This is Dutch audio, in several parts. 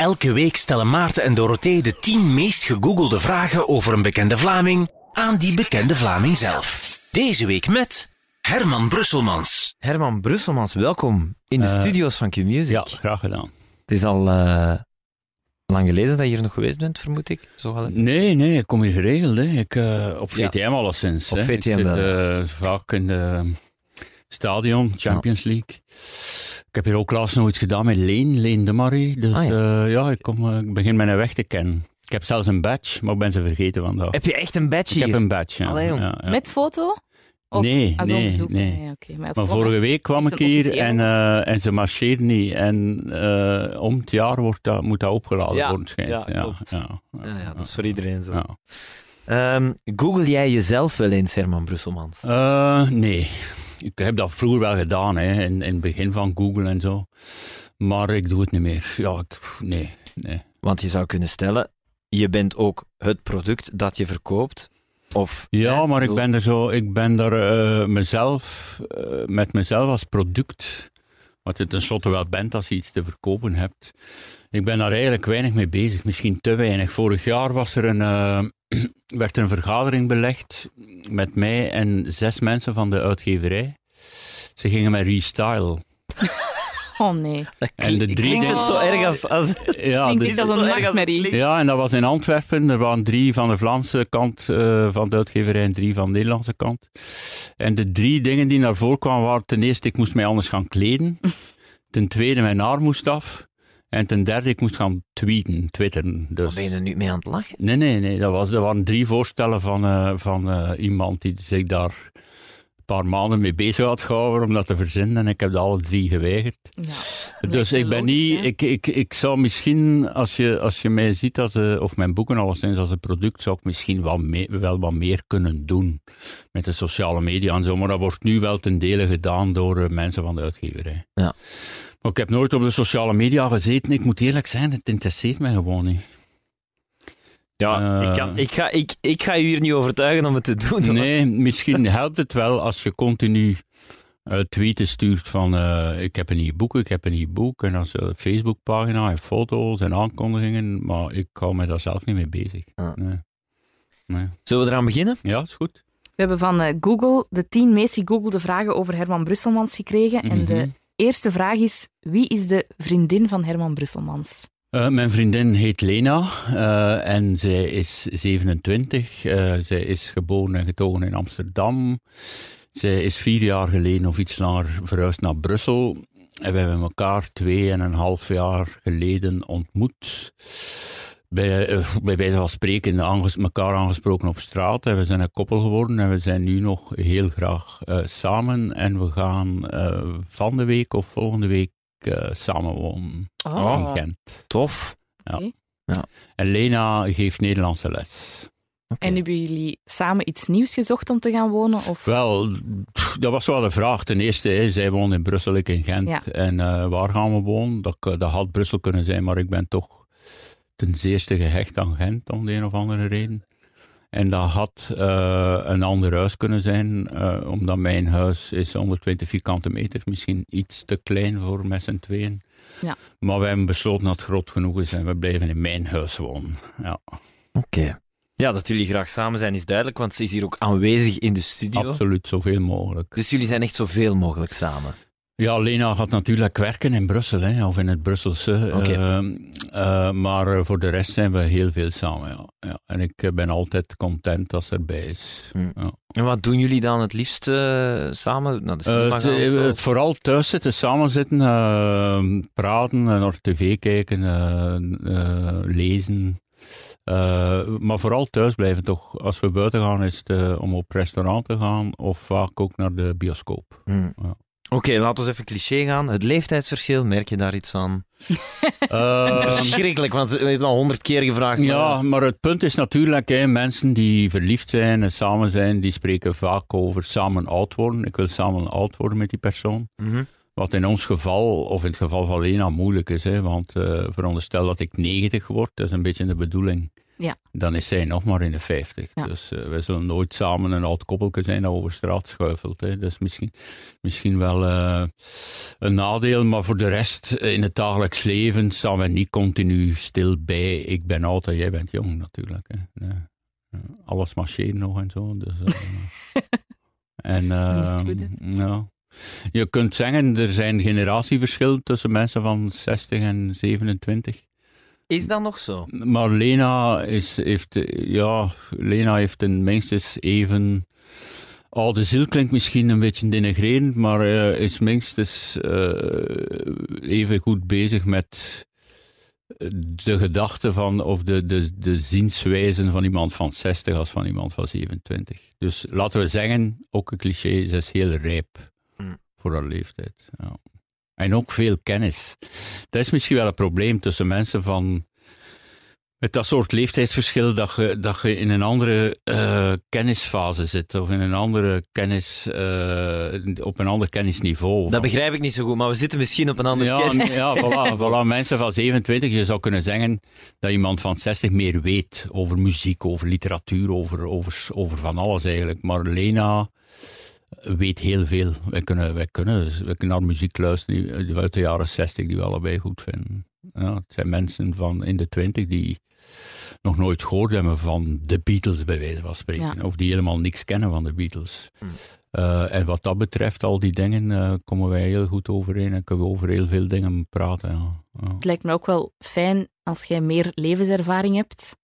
elke week stellen Maarten en Dorothee de 10 meest gegoogelde vragen over een bekende Vlaming aan die bekende Vlaming zelf. Deze week met Herman Brusselmans. Herman Brusselmans, welkom in de Eh, studio's van Q-Music. Ja, graag gedaan. Het is al eh, lang geleden dat je hier nog geweest bent, vermoed ik. Zo. Nee, nee, ik kom hier geregeld. Hè. Ik, eh, op Ja. VTM alleszins. Op hè. VTM ik zit wel, vaak in de stadion, Champions League. Ik heb hier ook laatst nog iets gedaan met Leen, Leen de Marie. Dus Ah, ja. ja, ja ik, kom, eh, ik begin mijn weg te kennen. Ik heb zelfs een badge, maar ik ben ze vergeten vandaag. Heb je echt een badge Ik hier? heb een badge, ja. Allee, jong. ja, ja. Met foto? Of Nee, als nee, onderzoek? nee. oké. Maar, als Maar vorige week kwam ik een hier en, eh, en ze marcheert niet. En eh, om het jaar wordt dat, moet dat opgeladen Ja, worden, schijnt. ja, ja, ja, Ja, ja, dat is voor iedereen zo. ja. Ehm, Google jij jezelf wel eens, Herman Brusselmans? Eh, nee. Ik heb dat vroeger wel gedaan, hè, in, in het begin van Google en zo. Maar ik doe het niet meer. Ja, ik, nee, nee. Want je zou kunnen stellen, je bent ook het product dat je verkoopt. Of, Ja, hè, maar ik ben er zo, ik ben daar eh, mezelf, eh, met mezelf als product, wat je tenslotte wel bent als je iets te verkopen hebt. Ik ben daar eigenlijk weinig mee bezig, misschien te weinig. Vorig jaar was er een, eh, werd er een vergadering belegd met mij en zes mensen van de uitgeverij. Ze gingen met restyle. Oh nee. Dat En de klinkt- drie klinkt het zo erg als... als Ja, Klinkt de- als een zo erg als het nachtmerrie. Ja, en dat was in Antwerpen. Er waren drie van de Vlaamse kant eh, van de uitgeverij en drie van de Nederlandse kant. En de drie dingen die naar voren kwamen waren ten eerste, ik moest mij anders gaan kleden. Ten tweede, mijn haar moest af. En ten derde, ik moest gaan tweeten, twitteren. Dus. ben je er nu mee aan het lachen? Nee, nee, nee. Dat, was, dat waren drie voorstellen van, eh, van eh, iemand die zich daar een paar maanden mee bezig had gehouden om dat te verzinnen. En ik heb dat alle drie geweigerd. Ja. Dus ik ben logisch, niet, hè. ik, ik, ik zou misschien, als je, als je mij ziet, als, een- of mijn boeken alleszins als een product, zou ik misschien wel, mee- wel wat meer kunnen doen met de sociale media en zo. Maar dat wordt nu wel ten dele gedaan door eh, mensen van de uitgeverij. Ja. Maar ik heb nooit op de sociale media gezeten. Ik moet eerlijk zijn, het interesseert mij gewoon niet. Ja, Eh. ik, kan, ik, ga, ik, ik ga je hier niet overtuigen om het te doen. hoor. Nee, misschien helpt het wel als je continu eh, tweeten stuurt van eh, ik heb een nieuw boek, ik heb een nieuw boek. En als je Facebookpagina en foto's en aankondigingen, maar ik hou me daar zelf niet mee bezig. Ah. Nee. Nee. Zullen we eraan beginnen? Ja, is goed. We hebben van eh, Google de tien meest gegoogelde vragen over Herman Brusselmans gekregen. En de Mhm. Eerste vraag is, wie is de vriendin van Herman Brusselmans? Eh, mijn vriendin heet Lena eh, en zij is 27. Eh, zij is geboren en getogen in Amsterdam. Zij is vier jaar geleden of iets langer verhuisd naar Brussel. En we hebben elkaar twee en een half jaar geleden ontmoet. Bij, eh, bij wijze van spreken aanges elkaar aangesproken op straat. En we zijn een koppel geworden en we zijn nu nog heel graag eh, samen. En we gaan eh, van de week of volgende week eh, samen wonen Oh. in Gent. Tof. En Lena geeft Nederlandse les. Oké. En hebben jullie samen iets nieuws gezocht om te gaan wonen? Of... Wel, dat was wel de vraag. Ten eerste, hè, zij woont in Brussel, ik in Gent. Ja. En eh, waar gaan we wonen? Dat, dat had Brussel kunnen zijn, maar ik ben toch ten zeerste gehecht aan Gent, om de een of andere reden. En dat had eh, een ander huis kunnen zijn, eh, omdat mijn huis is 120 vierkante meter, misschien iets te klein voor met z'n tweeën. Ja. Maar wij hebben besloten dat het groot genoeg is en we blijven in mijn huis wonen. Ja, Oké. Ja, dat jullie graag samen zijn is duidelijk, want ze is hier ook aanwezig in de studio. absoluut, zoveel mogelijk. Dus jullie zijn echt zoveel mogelijk samen. Ja, Lena gaat natuurlijk werken in Brussel, hè, of in het Brusselse. Oké. eh, maar eh, voor de rest zijn we heel veel samen. Ja. Ja. En ik eh, ben altijd content als ze erbij is. Hm. Ja. En wat doen jullie dan het liefst samen? Nou, het, het vooral thuis zitten, samen zitten, eh, praten, naar tv kijken, lezen. Maar vooral thuis blijven toch. Als we buiten gaan, is het om op restaurant te gaan of vaak ook naar de bioscoop. Hm. Ja. Oké, laten we even cliché gaan. Het leeftijdsverschil, merk je daar iets van? Eh, Verschrikkelijk, want we hebben het al honderd keer gevraagd. Ja, maar- maar het punt is natuurlijk, hè, mensen die verliefd zijn en samen zijn, die spreken vaak over samen oud worden. Ik wil samen oud worden met die persoon. Mhm. Wat in ons geval, of in het geval van Lena, moeilijk is. Hè, want eh veronderstel dat ik 90 word, dat is een beetje de bedoeling. Ja. dan is zij nog maar in de 50. Ja. Dus eh, wij zullen nooit samen een oud koppelke zijn dat over straat schuifelt. Hè. Dat is misschien, misschien wel eh, een nadeel, maar voor de rest eh, in het dagelijks leven staan we niet continu stil bij. Ik ben oud en jij bent jong natuurlijk. Hè. Ja, Alles marcheert nog en zo. Dus, eh, en, ja. Je kunt zeggen, er zijn generatieverschillen tussen mensen van 60 en 27. Is dat nog zo? Maar Lena, is, heeft, ja, Lena heeft een minstens even. Oude ziel klinkt misschien een beetje denigrerend, maar eh, is minstens eh, even goed bezig met de gedachten van, of de, de, de zienswijzen van iemand van 60 als van iemand van 27. Dus laten we zeggen, ook een cliché, ze is heel rijp Hmm. voor haar leeftijd. Ja. En ook veel kennis. Dat is misschien wel een probleem tussen mensen van. Met dat soort leeftijdsverschil, dat je, dat je in een andere eh, kennisfase zit, of in een andere kennis, eh, op een ander kennisniveau. Dat Van- begrijp ik niet zo goed, maar we zitten misschien op een ander ja, ja voilà, voilà. Mensen van 27, je zou kunnen zeggen dat iemand van 60 meer weet over muziek, over literatuur, over, over, over van alles eigenlijk. Maar Lena weet heel veel. Wij kunnen, wij kunnen, wij kunnen naar muziek luisteren die- uit de jaren 60 die we allebei goed vinden. Ja, het zijn mensen van in de 20 die nog nooit gehoord hebben van de Beatles, bij wijze van spreken. Ja. Of die helemaal niks kennen van de Beatles. Hmm. Eh, en wat dat betreft, al die dingen, eh, komen wij heel goed overeen en kunnen we over heel veel dingen praten. Ja. Ja. Het lijkt me ook wel fijn als jij meer levenservaring hebt,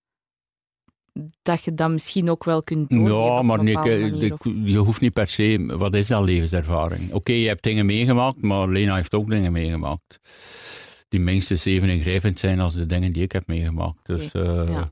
dat je dat misschien ook wel kunt doorgeven Ja, maar nee, ik- ik- je hoeft niet per se. Wat is dat levenservaring? Oké, je hebt dingen meegemaakt, maar Lena heeft ook dingen meegemaakt. Die minstens even ingrijpend zijn als de dingen die ik heb meegemaakt. Dus eh, Ja.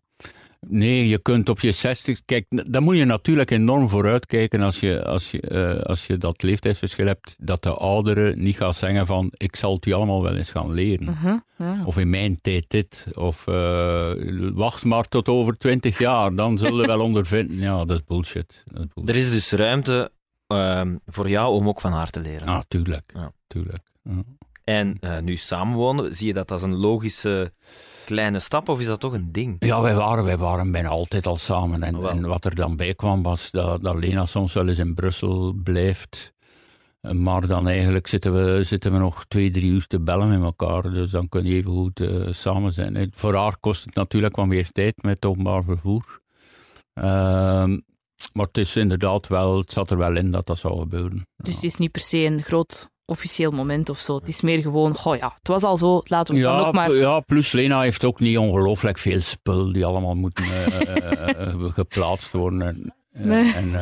Nee, je kunt op je 60. Kijk, dan moet je natuurlijk enorm vooruitkijken als je, als je, eh, als je dat leeftijdsverschil hebt. Dat de ouderen niet gaan zeggen van: ik zal het je allemaal wel eens gaan leren. Mhm, ja. Of in mijn tijd dit. Of eh, wacht maar tot over twintig jaar, dan zullen we wel ondervinden. Ja, dat is bullshit. Dat is bullshit. Er is dus ruimte ehm, voor jou om ook van haar te leren. Ah, tuurlijk. Ja. tuurlijk. Ja. En eh, nu samenwonen, zie je dat als een logische kleine stap of is dat toch een ding? Ja, wij waren, wij waren bijna altijd al samen. En, Oh, en wat er dan bij kwam was dat, dat Lena soms wel eens in Brussel blijft. Maar dan eigenlijk zitten we, zitten we nog twee, drie uur te bellen met elkaar. Dus dan kun je even goed eh, samen zijn. Voor haar kost het natuurlijk wat meer tijd met het openbaar vervoer. Ehm, maar het is inderdaad wel, het zat er wel in dat dat zou gebeuren. Dus het is niet per se een groot officieel moment of zo. Het is meer gewoon, goh ja, het was al zo, laten we het dan ook maar... ja, plus Lena heeft ook niet ongelooflijk veel spul die allemaal moeten eh, eh, eh, geplaatst worden. En, eh, Nee. en,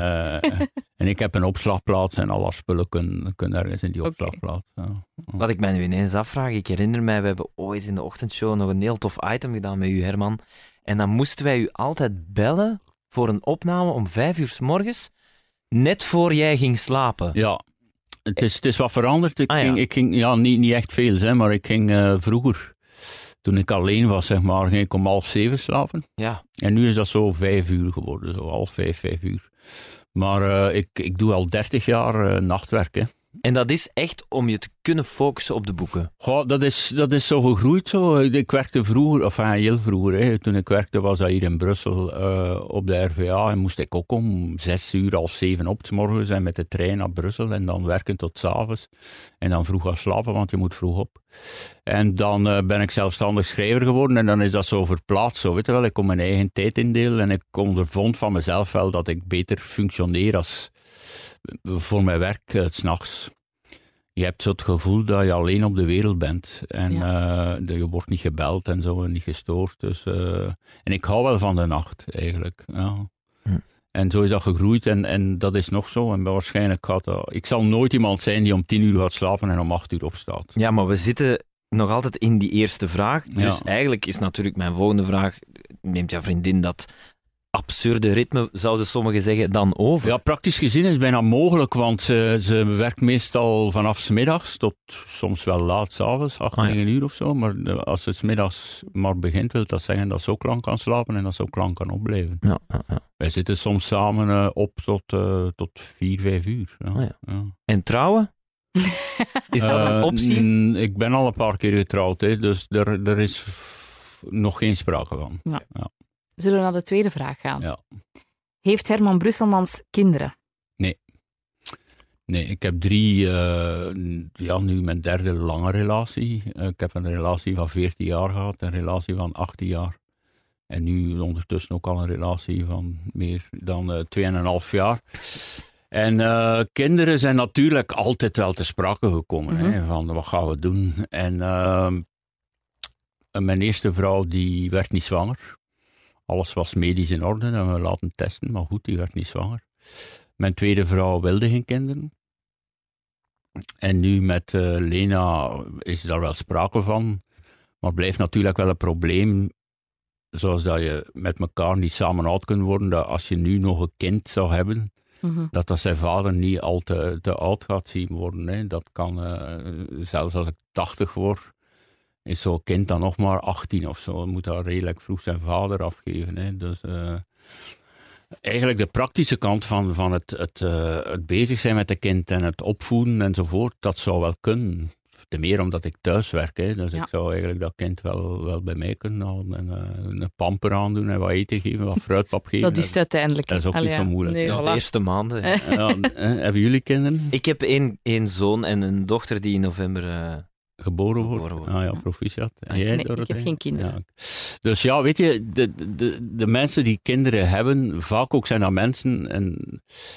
en ik heb een opslagplaats en alle spullen kunnen, kunnen ergens in die opslagplaats. Ja. Wat ik mij nu ineens afvraag, ik herinner mij, we hebben ooit in de ochtendshow nog een heel tof item gedaan met u, Herman. En dan moesten wij u altijd bellen voor een opname om vijf uur s morgens, net voor jij ging slapen. Ja, het is, het is wat veranderd. Ik Ah, ja. ging, ik ging ja, niet, niet echt veel, hè, maar ik ging eh, vroeger, toen ik alleen was, zeg maar, ging ik om half zeven slapen. Ja. En nu is dat zo vijf uur geworden, zo half vijf, vijf uur. Maar eh, ik, ik doe al dertig jaar eh, nachtwerk, hè. En dat is echt om je te kunnen focussen op de boeken. Goh, dat, is, dat is zo gegroeid zo. Ik werkte vroeger, of heel vroeger, toen ik werkte was dat hier in Brussel eh, op de RVA en moest ik ook om zes uur, half zeven op morgens en met de trein naar Brussel en dan werken tot 's avonds. En dan vroeg gaan slapen, want je moet vroeg op. En dan eh, ben ik zelfstandig schrijver geworden en dan is dat zo verplaatst. Zo, weet je wel, ik kon mijn eigen tijd indelen en ik ondervond van mezelf wel dat ik beter functioneer als voor mijn werk eh, 's s'nachts. Je hebt zo het gevoel dat je alleen op de wereld bent. En eh, je wordt niet gebeld en zo, en niet gestoord. Dus, eh, en ik hou wel van de nacht, eigenlijk. Ja. En zo is dat gegroeid en, en dat is nog zo. En waarschijnlijk gaat dat... Ik zal nooit iemand zijn die om tien uur gaat slapen en om acht uur opstaat. Ja, maar we zitten nog altijd in die eerste vraag. Dus Ja. eigenlijk is natuurlijk mijn volgende vraag, neemt jouw vriendin dat absurde ritme, zouden sommigen zeggen, dan over? Ja, praktisch gezien is het bijna mogelijk, want ze, ze werkt meestal vanaf 's middags tot soms wel laat s'avonds, 8, Ah, ja. 9 uur of zo. Maar eh, als ze 's middags maar begint, wil dat zeggen dat ze ook lang kan slapen en dat ze ook lang kan opblijven. Ja, ja, ja. Wij zitten soms samen eh, op tot, eh, tot 4, 5 uur. Ja. Ah, ja. Ja. En trouwen? Is dat een Eh, optie? ik ben al een paar keer getrouwd, hè, dus er, er is nog geen sprake van. Zullen we naar de tweede vraag gaan? Ja. Heeft Herman Brusselmans kinderen? Nee, ik heb drie, eh, ja, nu mijn derde lange relatie. Eh, ik heb een relatie van 14 jaar gehad, een relatie van 18 jaar. En nu ondertussen ook al een relatie van meer dan uh, 2,5 jaar. En eh, kinderen zijn natuurlijk altijd wel te sprake gekomen. hè, van wat gaan we doen? En ehm, mijn eerste vrouw die werd niet zwanger. Alles was medisch in orde en we laten testen, maar goed, die werd niet zwanger. Mijn tweede vrouw wilde geen kinderen. En nu met eh, Lena is daar wel sprake van. Maar blijft natuurlijk wel een probleem. Zoals dat je met elkaar niet samen oud kunt worden. Dat als je nu nog een kind zou hebben, Mhm. dat dat zijn vader niet al te, te oud gaat zien worden. Hè. Dat kan, eh, zelfs als ik 80 word, is zo'n kind dan nog maar 18 of zo. Moet daar redelijk vroeg zijn vader afgeven. Hè. Dus eh, eigenlijk de praktische kant van, van het, het, eh, het bezig zijn met een kind en het opvoeden enzovoort, dat zou wel kunnen. Te meer omdat ik thuis werk. Hè. Dus Ja. ik zou eigenlijk dat kind wel, wel bij mij kunnen halen. En eh, een pamper aandoen en wat eten geven, wat fruitpap geven. Dat is het uiteindelijk. dat is ook Allee, niet zo moeilijk. Nee, Ja, voilà. de eerste maanden. Ja, hebben jullie kinderen? Ik heb één, één zoon en een dochter die in november... eh, geboren wordt. Geboren wordt, Ah ja, proficiat. En Ah, jij, nee, ik heb geen kinderen. Ja. Dus ja, weet je, de, de, de mensen die kinderen hebben, vaak ook zijn dat mensen en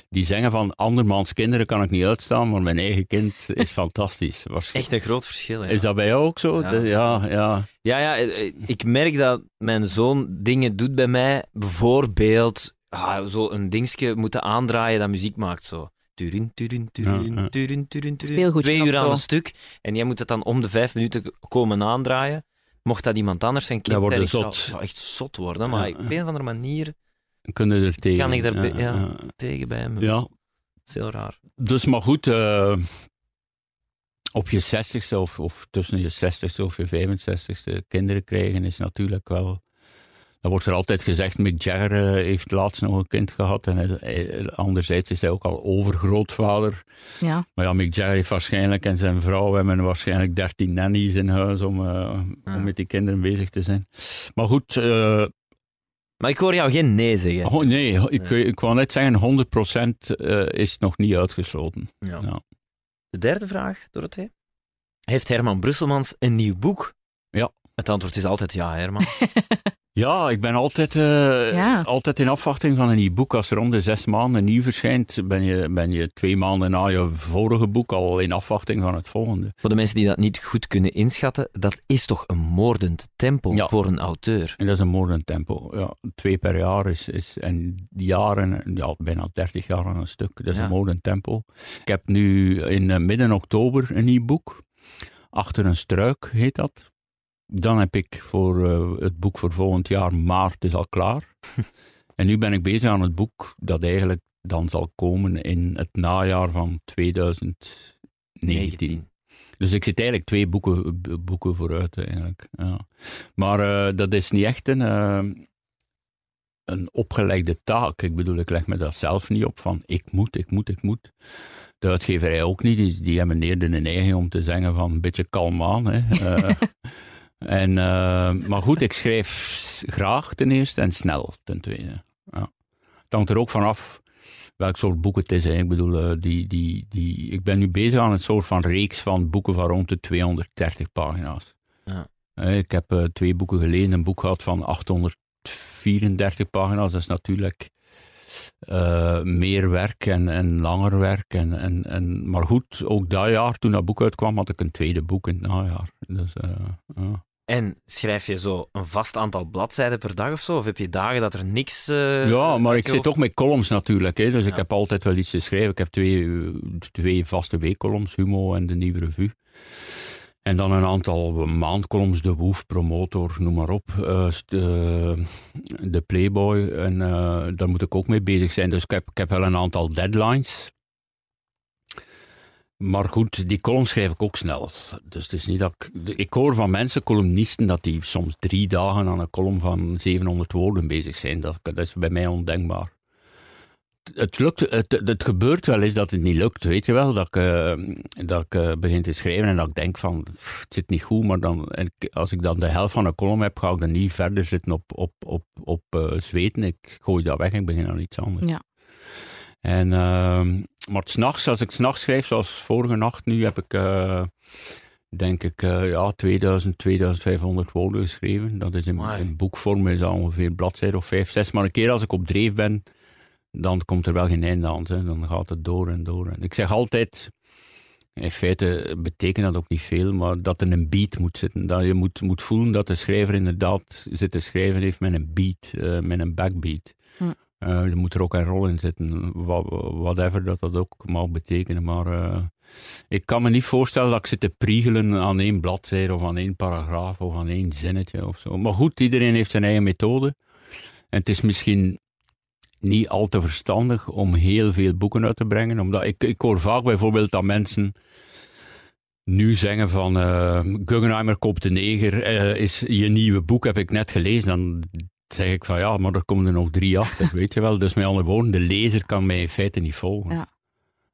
die zeggen van andermans kinderen kan ik niet uitstaan, maar mijn eigen kind is fantastisch. Was- echt een groot verschil. Is dat bij jou ook zo? Ja, Ja, ja. Ja, ja, eh, ik merk dat mijn zoon dingen doet bij mij. Bijvoorbeeld, ah, zo een dingetje moeten aandraaien dat muziek maakt. Zo. Turin, turin, turin, Ja, ja. turin, turin, Twee uur aan een stuk. En jij moet het dan om de vijf minuten komen aandraaien. Mocht dat iemand anders zijn kind zijn, ik zou, echt zot worden. Maar Ja. op een of andere manier Kunnen er tegen. Kan ik daar bij- ja. ja. tegen bij hem. Ja, Dat is heel raar. Dus maar goed, eh, op je zestigste of, of tussen je zestigste of je 65ste kinderen krijgen is natuurlijk wel. Dan wordt er altijd gezegd, Mick Jagger eh, heeft laatst nog een kind gehad. En hij- hij- anderzijds is hij ook al overgrootvader. Ja. Maar ja, Mick Jagger heeft waarschijnlijk en zijn vrouw hebben waarschijnlijk 13 nannies in huis om, eh, Ja. om met die kinderen bezig te zijn. Maar goed, eh, Maar ik hoor jou geen nee zeggen. oh, nee, ik, ik wou net zeggen, 100% eh, is nog niet uitgesloten. Ja. Ja. De derde vraag, Dorothee. Heeft Herman Brusselmans een nieuw boek? Ja. Het antwoord is altijd ja, Herman. Ja, ik ben altijd, eh, Ja. altijd in afwachting van een nieuw boek. Als er om de zes maanden nieuw verschijnt, ben je, ben je twee maanden na je vorige boek al in afwachting van het volgende. Voor de mensen die dat niet goed kunnen inschatten, dat is toch een moordend tempo Ja. voor een auteur. En dat is een moordend tempo. Ja, twee per jaar is, is en jaren, ja, bijna dertig jaar aan een stuk. Dat is Ja. een moordend tempo. Ik heb nu in eh, midden oktober een nieuw boek. Achter een struik heet dat. Dan heb ik voor eh, het boek voor volgend jaar, maart is al klaar. en nu ben ik bezig aan het boek dat eigenlijk dan zal komen in het najaar van 2019. Dus ik zit eigenlijk twee boeken, boeken vooruit eigenlijk. Ja. Maar eh, dat is niet echt een, eh, een opgelegde taak. Ik bedoel, ik leg me dat zelf niet op van ik moet, ik moet, ik moet. De uitgeverij ook niet. Die, die hebben eerder een neiging om te zeggen van een beetje kalm aan. Hè. en, eh, maar goed, ik schrijf graag ten eerste en snel ten tweede. Ja. Het hangt er ook vanaf welk soort boek het is. Hè. Ik bedoel, eh, die, die, die, ik ben nu bezig aan een soort van reeks van boeken van rond de 230 pagina's. Ja. Ik heb eh, twee boeken geleden een boek gehad van 834 pagina's. Dat is natuurlijk eh, meer werk en, en langer werk. En, en, en, maar goed, ook dat jaar, toen dat boek uitkwam, had ik een tweede boek in het najaar. Dus, eh. En schrijf je zo een vast aantal bladzijden per dag of zo? Of heb je dagen dat er niks... eh, Ja, maar ik zit ook met columns natuurlijk. Hè, dus ik heb altijd wel iets te schrijven. Ik heb twee, twee vaste weekcolumns, Humo en de Nieuwe Revue. En dan een aantal maandcolumns, De Woef, Promotor, noem maar op. eh, eh, de Playboy. En eh, daar moet ik ook mee bezig zijn. Dus ik heb, ik heb wel een aantal deadlines. Maar goed, die column schrijf ik ook snel. Dus het is niet dat ik... Ik hoor van mensen, columnisten, dat die soms drie dagen aan een column van 700 woorden bezig zijn. Dat is bij mij ondenkbaar. Het, lukt, het, het gebeurt wel eens dat het niet lukt, weet je wel. Dat ik, eh, dat ik eh, begin te schrijven en dat ik denk van, pff, het zit niet goed. Maar dan, en als ik dan de helft van een column heb, ga ik dan niet verder zitten op, op, op, op uh, zweten. Ik gooi dat weg en ik begin aan iets anders. Ja. En, uh, maar s'nachts, als ik s'nachts schrijf, zoals vorige nacht nu, heb ik, uh, denk ik, uh, ja, 2000, 2500 woorden geschreven. Dat is in, in boekvorm is ongeveer bladzijde of 5, 6. Maar een keer als ik op dreef ben, dan komt er wel geen einde aan. Hè. Dan gaat het door en door. En ik zeg altijd, in feite betekent dat ook niet veel, maar dat er een beat moet zitten. Dat je moet, moet voelen dat de schrijver inderdaad zit te schrijven heeft met een beat, uh, met een backbeat. Hm. Uh, er moet rock en roll in zitten, whatever dat dat ook mag betekenen. Maar uh, ik kan me niet voorstellen dat ik zit te priegelen aan één bladzijde of aan één paragraaf of aan één zinnetje of zo. Maar goed, iedereen heeft zijn eigen methode. En het is misschien niet al te verstandig om heel veel boeken uit te brengen. Omdat ik, ik hoor vaak bijvoorbeeld dat mensen nu zeggen van uh, Guggenheimer koopt de neger, uh, is je nieuwe boek, heb ik net gelezen. Dan zeg ik van ja, maar er komen er nog drie achter, weet je wel. Dus met andere woorden, de lezer kan mij in feite niet volgen. Ja.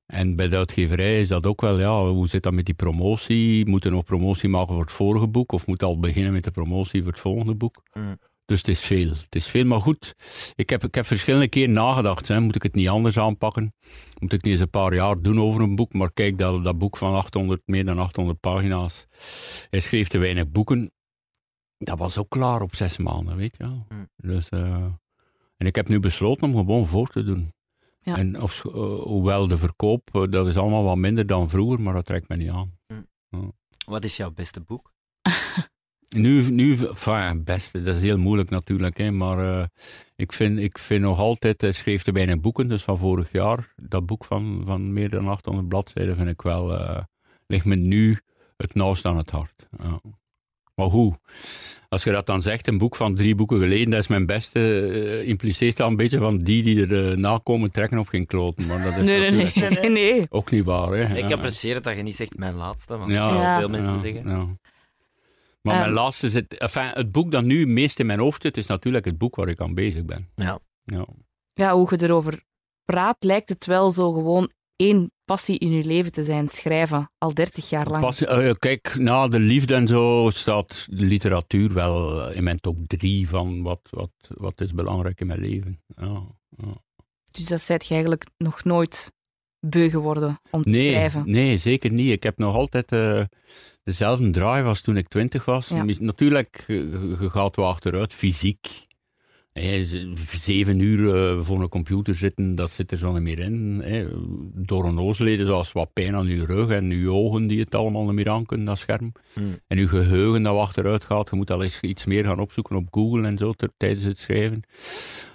En bij de uitgeverij is dat ook wel, ja, hoe zit dat met die promotie? Moet er nog promotie maken voor het vorige boek? Of moet al beginnen met de promotie voor het volgende boek? Mm. Dus het is veel. Het is veel, maar goed. Ik heb, ik heb verschillende keren nagedacht. Hè. Moet ik het niet anders aanpakken? Moet ik niet eens een paar jaar doen over een boek? Maar kijk, dat, dat boek van 800, meer dan 800 pagina's. Hij schreef te weinig boeken. Dat was ook klaar op zes maanden, weet je wel. Mm. Dus, uh, en ik heb nu besloten om gewoon voor te doen. Ja. En of, uh, hoewel de verkoop, uh, dat is allemaal wat minder dan vroeger, maar dat trekt me niet aan. Wat is jouw beste boek? Nu, nu enfin, beste, dat is heel moeilijk natuurlijk, hè, maar uh, ik, vind, ik vind nog altijd, hij schreef er bijna boeken, dus van vorig jaar, dat boek van, van meer dan 800 bladzijden vind ik wel, uh, ligt me nu het nauwst aan het hart. Ja. Maar hoe? Als je dat dan zegt, een boek van drie boeken geleden, dat is mijn beste, uh, impliceert dat een beetje van die die er nakomen trekken op geen kloten. Maar dat is nee, nee, nee, ook niet waar. Hè. Ik ja. apprecieer het dat je niet zegt mijn laatste, want Ja, veel mensen ja, zeggen. Maar mijn Ehm. laatste zit, enfin, het boek dat nu het meest in mijn hoofd zit, is natuurlijk het boek waar ik aan bezig ben. Ja. Ja. Ja, hoe je erover praat, lijkt het wel zo gewoon één passie in je leven te zijn, schrijven, al 30 jaar lang. Pas, eh, kijk, na de liefde en zo staat de literatuur wel in mijn top drie van wat, wat, wat is belangrijk in mijn leven. Ja, ja. Dus dat zijt je eigenlijk nog nooit beu geworden om te Nee, schrijven. nee, zeker niet. Ik heb nog altijd eh, dezelfde drive als toen ik twintig was. Ja. Natuurlijk, je, je gaat wel achteruit, fysiek. Zeven uur eh, voor een computer zitten, dat zit er zo niet meer in. Hè. Door een oogleden, zoals wat pijn aan je rug en je ogen die het allemaal niet meer aan kunnen, dat scherm. Hmm. En je geheugen dat wat achteruit gaat. Je moet al eens iets meer gaan opzoeken op Google en zo ter- tijdens het schrijven.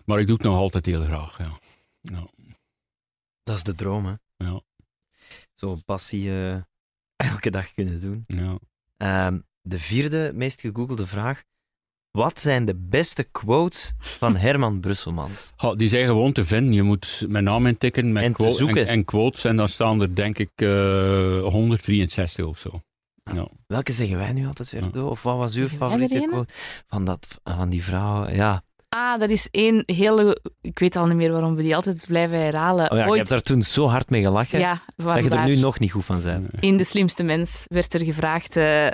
Maar ik doe het nog altijd heel graag, ja. ja. Dat is de droom, hè? Ja. Zo'n passie eh, elke dag kunnen doen. ja. Ehm, de vierde meest gegoogelde vraag. Wat zijn de beste quotes van Herman Brusselmans? Die zijn gewoon te vinden. Je moet mijn naam intikken met En te quo- zoeken. en, en quotes. En dan staan er denk ik eh 163 of zo. Ja. Welke zeggen wij nu altijd weer? Ja. door? Of wat was uw favoriete quote? Van, dat, van die vrouw, ja. Ah, dat is één hele... Ik weet al niet meer waarom we die altijd blijven herhalen. Oh ja, je hebt daar toen zo hard mee gelachen, Ja, dat je er nu nog niet goed van bent. In De Slimste Mens werd er gevraagd... eh,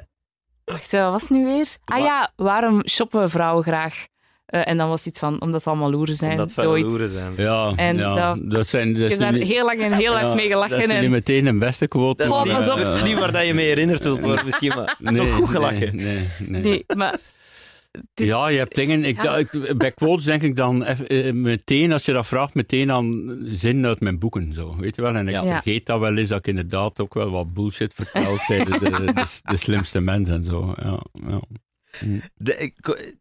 Wacht, wat was het nu weer? Ah Wa- ja, waarom shoppen vrouwen graag? Eh, en dan was iets van, omdat het allemaal loeren zijn. Omdat zoiets. loeren zijn. Ja, En ja. dat- dat zijn... Dat Ik heb daar niet- heel lang en heel hard ja, mee gelachen. Dat is en... niet meteen een beste quote. Dat is Oh, niet, is niet waar dat je mee herinnerd wilt worden, misschien, maar nog goed gelachen. Nee, nee, nee. Nee, maar... is- Ja, je hebt dingen. Ik, Ja. ik- bij quotes denk ik dan eff- eh, meteen, als je dat vraagt, meteen aan zinnen uit mijn boeken. Zo, weet je wel? En ik Ja. vergeet dat wel eens dat ik inderdaad ook wel wat bullshit vertel tijdens de, de, de slimste mensen en zo. Ja. De-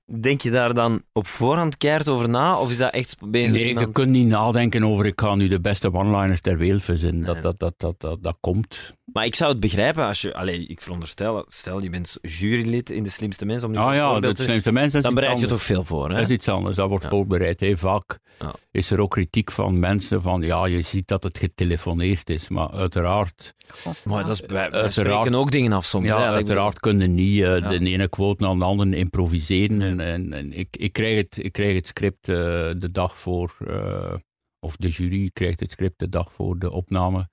denk je daar dan op voorhand keihard over na, of is dat echt bezig? Nee, je kunt niet nadenken over ik ga nu de beste one-liners ter wereld verzinnen. Dat, dat, dat, dat, dat, dat komt. Maar ik zou het begrijpen als je... Allee, ik veronderstel, stel je bent jurylid in De Slimste Mens, om nu Ah ja, de te- slimste mensen. is dan bereid je toch veel voor, hè? Dat is iets anders, dat wordt voorbereid. Heel vaak is er ook kritiek van mensen van, ja, je ziet dat het getelefoneerd is, maar uiteraard, Maar dat is, wij, ook dingen af soms. ja, hè. Uiteraard kunnen niet eh, de ene quote naar de andere improviseren. En, en, en ik, ik, krijg het, ik krijg het script eh, de dag voor, eh, of de jury krijgt het script de dag voor de opname.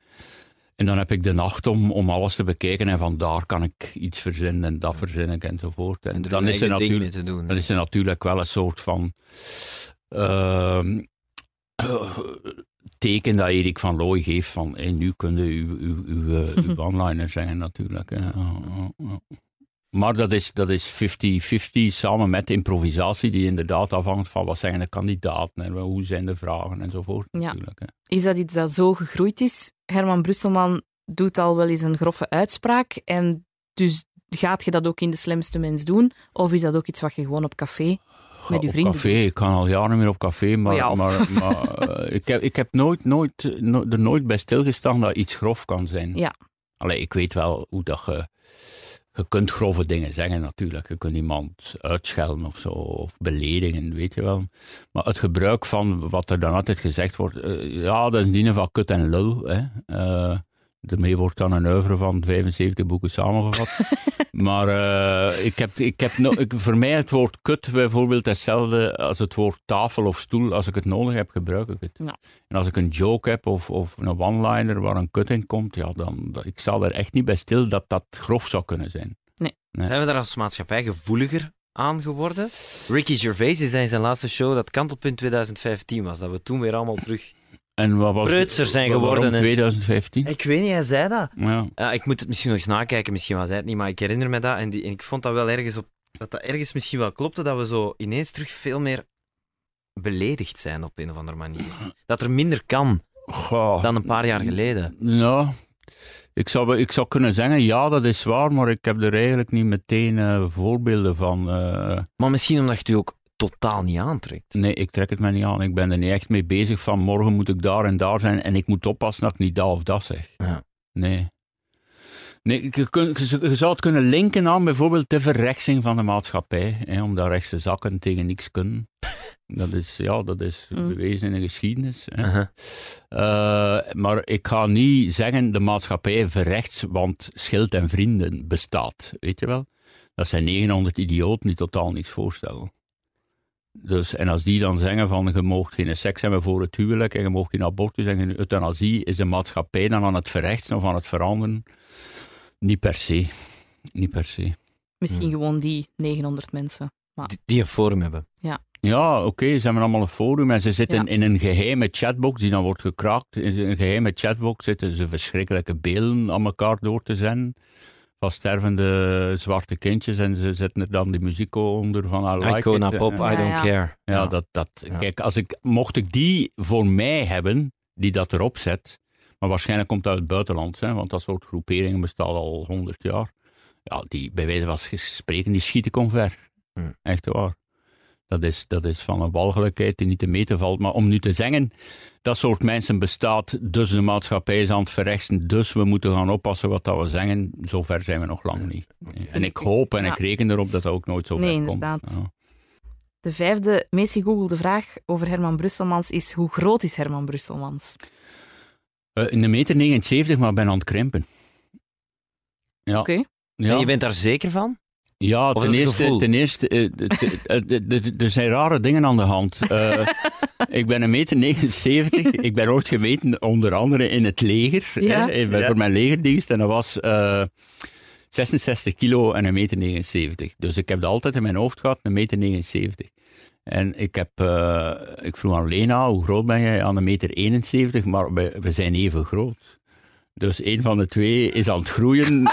En dan heb ik de nacht om, om alles te bekijken en vandaar kan ik iets verzinnen en dat verzin ik enzovoort. En, En er dan, is er natuurlijk, mee te doen. dan is er natuurlijk wel een soort van ehm, eh, teken dat Erik van Looy geeft van hey, nu kunnen uw, uw, uw, uw one-liner zeggen natuurlijk. hè. Maar dat is, dat is 50-50 samen met improvisatie die inderdaad afhangt van wat zijn de kandidaten en hoe zijn de vragen enzovoort. Ja. Natuurlijk, hè. Is dat iets dat zo gegroeid is? Herman Brusselman doet al wel eens een grove uitspraak en dus gaat je dat ook in De Slimste Mens doen? Of is dat ook iets wat je gewoon op café met je vrienden café, doet? ik kan al jaren meer op café, maar, ja. maar, maar eh, ik heb, ik heb nooit, nooit, no- er nooit bij stilgestaan dat iets grof kan zijn. Ja. Allee, ik weet wel hoe dat je... Je kunt grove dingen zeggen natuurlijk. Je kunt iemand uitschelden of zo, of beledigen, weet je wel. Maar het gebruik van wat er dan altijd gezegd wordt, eh, ja, dat is dienen van kut en lul. Hè. Eh, daarmee wordt dan een oeuvre van 75 boeken samengevat. maar eh, ik heb, ik heb no- ik, voor mij het woord kut bijvoorbeeld hetzelfde als het woord tafel of stoel. Als ik het nodig heb, gebruik ik het. Ja. En als ik een joke heb of, of een one-liner waar een kut in komt, ja, dan, dat- ik sta er echt niet bij stil dat dat grof zou kunnen zijn. Nee. Zijn we daar als maatschappij gevoeliger aan geworden? Ricky Gervais is in zijn laatste show, dat kantelpunt 2015 was, dat we toen weer allemaal terug... En wat was, Preutser zijn geworden en- 2015? Ik weet niet, hij zei dat. Ja. Ik moet het misschien nog eens nakijken, misschien was hij het niet, maar ik herinner me dat en, die, en ik vond dat wel ergens op... Dat dat ergens misschien wel klopte, dat we zo ineens terug veel meer beledigd zijn op een of andere manier. Dat er minder kan Goh. dan een paar jaar geleden. Ja, ik zou, ik zou kunnen zeggen, ja, dat is waar, maar ik heb er eigenlijk niet meteen eh, voorbeelden van. eh, Maar misschien omdat je ook totaal niet aantrekt. nee, ik trek het me niet aan. Ik ben er niet echt mee bezig van morgen moet ik daar en daar zijn en ik moet oppassen dat ik niet dat of dat zeg. Ja. Nee. Nee, je, zou het kunnen linken aan bijvoorbeeld de verrechtsing van de maatschappij. Hè, omdat rechtse zakken tegen niks kunnen. Dat is, ja, dat is Mm. bewezen in de geschiedenis. Hè. Eh, maar ik ga niet zeggen de maatschappij verrechts, want schild en vrienden bestaat. Weet je wel? Dat zijn 900 idioten die totaal niks voorstellen. Dus, en als die dan zeggen van je mag geen seks hebben voor het huwelijk en je mag geen abortus en geen euthanasie, is de maatschappij dan aan het verrechtsen of aan het veranderen? Niet per se. Niet per se. Misschien gewoon die 900 mensen. Die, die een forum hebben. Ja, oké, ze hebben allemaal een forum en ze zitten Ja. in een geheime chatbox die dan wordt gekraakt. In een geheime chatbox zitten ze verschrikkelijke beelden aan elkaar door te zenden. Van stervende zwarte kindjes en ze zetten er dan die muziek onder van I like Icona it. Pop, Ja, I don't ja. care. ja, dat, dat, Ja. kijk, als ik, mocht ik die voor mij hebben, die dat erop zet, maar waarschijnlijk komt dat uit het buitenland, hè, want dat soort groeperingen bestaat al honderd jaar. Ja, die, bij wijze van spreken, die schieten conver. Hmm. Echt waar. Dat is, dat is van een walgelijkheid die niet te meten valt. Maar om nu te zeggen, dat soort mensen bestaat, dus de maatschappij is aan het verrechten, dus we moeten gaan oppassen wat dat we zeggen, zover zijn we nog lang niet. En ik hoop en Ja. ik reken erop dat dat ook nooit zo ver Nee, komt. inderdaad. Ja. De vijfde meest gegoogelde vraag over Herman Brusselmans is hoe groot is Herman Brusselmans? Eh, in de meter 79, maar ben aan het krimpen. Ja. Oké. Ja. En je bent daar zeker van? Ja, ten eerste, ten eerste eh, d- er zijn rare dingen aan de hand. Eh, ik ben een meter 79. ik ben ooit gemeten, onder andere in het leger, Ja. hè, Ja. voor mijn legerdienst. En dat was eh, 66 kilo en een meter 79. Dus ik heb dat altijd in mijn hoofd gehad, een meter 79. En ik, heb, eh, ik vroeg aan Lena, hoe groot ben jij? Aan een meter 71, maar we, we zijn even groot. Dus een van de twee is aan het groeien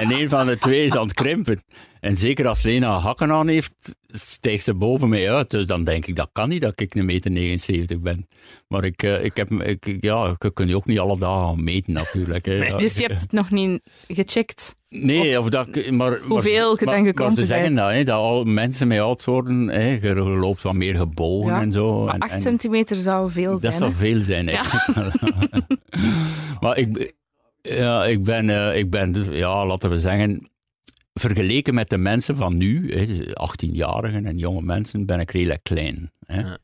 en een van de twee is aan het krimpen. En zeker als Lena hakken aan heeft, stijgt ze boven mij uit. Dus dan denk ik, dat kan niet dat ik een meter 79 ben. Maar ik, eh, ik heb, ik, ja, ik kun je ook niet alle dagen meten natuurlijk. Hè. Dus je hebt het nog niet gecheckt. Nee, of dat, ik- maar, Hoeveel maar, je dan maar- Maar ze zeggen dat, hè, dat al mensen mee oud worden, hè, je loopt wat meer gebogen Ja, en zo. Maar en, 8 en- centimeter zou veel dat zijn. zou hè? veel zijn, eigenlijk. maar ik, ja, ik ben, eh, ik ben dus, ja, laten we zeggen, vergeleken met de mensen van nu, hè, 18-jarigen en jonge mensen, ben ik redelijk klein. Hè. Ja.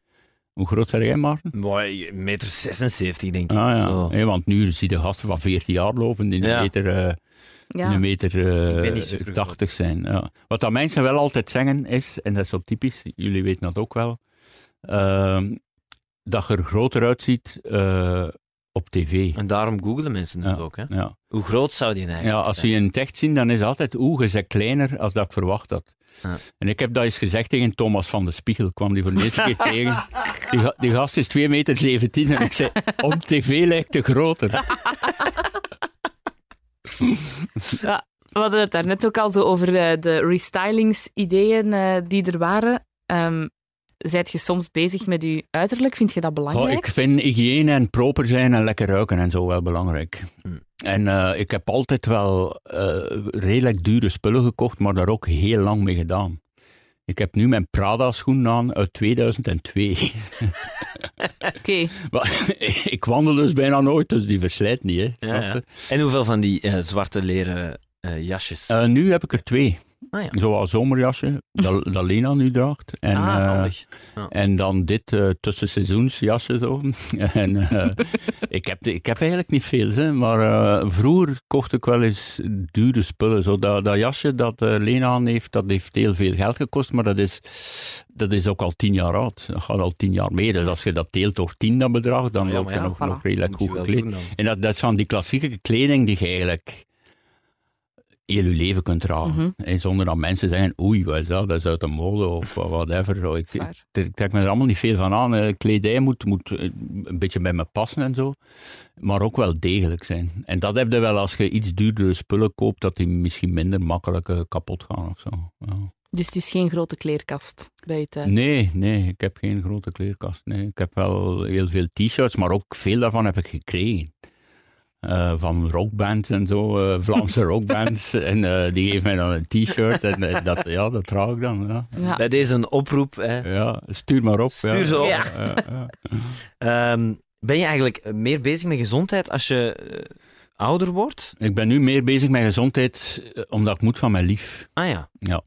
Hoe groot zijn jij, Maarten? Mooi, meter 76 denk ik. Ah, ja. Want nu zie je gasten van 14 jaar lopen die een meter... eh, Ja. een meter ben eh, niet super 80 zijn. Ja. Wat dat mensen wel altijd zeggen is, en dat is zo typisch, jullie weten dat ook wel, ehm, dat je er groter uitziet eh, op tv. En daarom googelen mensen het Ja, ook. Hè? Ja. Hoe groot zou die eigenlijk Ja, als zijn? je in het echt ziet, dan is het altijd oeh, je bent kleiner als dat ik verwacht had. Ja. En ik heb dat eens gezegd tegen Thomas van de Spiegel, kwam die voor de eerste keer tegen. Die, ga- die gast is 2 meter 17 en ik zei, op tv lijkt hij groter. Ja, we hadden het daarnet ook al zo over de, de restylingsideeën eh, die er waren. Ehm Zijt je soms bezig met je uiterlijk? Vind je dat belangrijk? ik vind hygiëne en proper zijn en lekker ruiken en zo wel belangrijk. Hmm. En eh, ik heb altijd wel eh, redelijk dure spullen gekocht, maar daar ook heel lang mee gedaan. Ik heb nu mijn Prada-schoen aan uit 2002. Oké, ik wandel dus bijna nooit, dus die verslijt niet. Hè, Ja? En hoeveel van die eh, zwarte leren eh, jasjes? Eh, nu heb ik er twee. Ah ja. Zoals zomerjasje, dat, dat Lena nu draagt. En, ah, eh, en dan dit eh tussenseizoensjasje zo. en, eh, ik, heb, ik heb eigenlijk niet veel, hè, maar vroeger kocht ik wel eens dure spullen. Zo dat, dat jasje dat Lena aan heeft, dat heeft heel veel geld gekost, maar dat is, dat is ook al tien jaar oud. Dat gaat al tien jaar mee. Dus als je dat deelt door tien, dat bedrag, dan Ja, loop je nog, voilà. nog redelijk goed gekleed. En dat, dat is van die klassieke kleding die je eigenlijk heel je leven kunt dragen. Mhm. En zonder dat mensen zeggen, oei, wat is dat? Dat is uit de mode of whatever. Zo, Ik, ik trek me er allemaal niet veel van aan. Eh, Kledij moet, moet eh, een beetje bij me passen en zo. Maar ook wel degelijk zijn. En dat heb je wel als je iets duurdere spullen koopt, dat die misschien minder makkelijk eh, kapot gaan of zo. Ja. dus het is geen grote kleerkast bij je thuis. Nee, nee, ik heb geen grote kleerkast. Nee. Ik heb wel heel veel t-shirts, maar ook veel daarvan heb ik gekregen. Eh, van rockbands en zo, eh, Vlaamse rockbands. en eh, die geven mij dan een t-shirt en dat, ja, dat draag ik dan. Ja. Ja. Bij deze een oproep. Hè. Ja, stuur maar op. Stuur ja. ze op. Ja. Ja, ja. Ehm, ben je eigenlijk meer bezig met gezondheid als je ouder wordt? Ik ben nu meer bezig met gezondheid, omdat ik moet van mijn lief. Ah ja. Ja.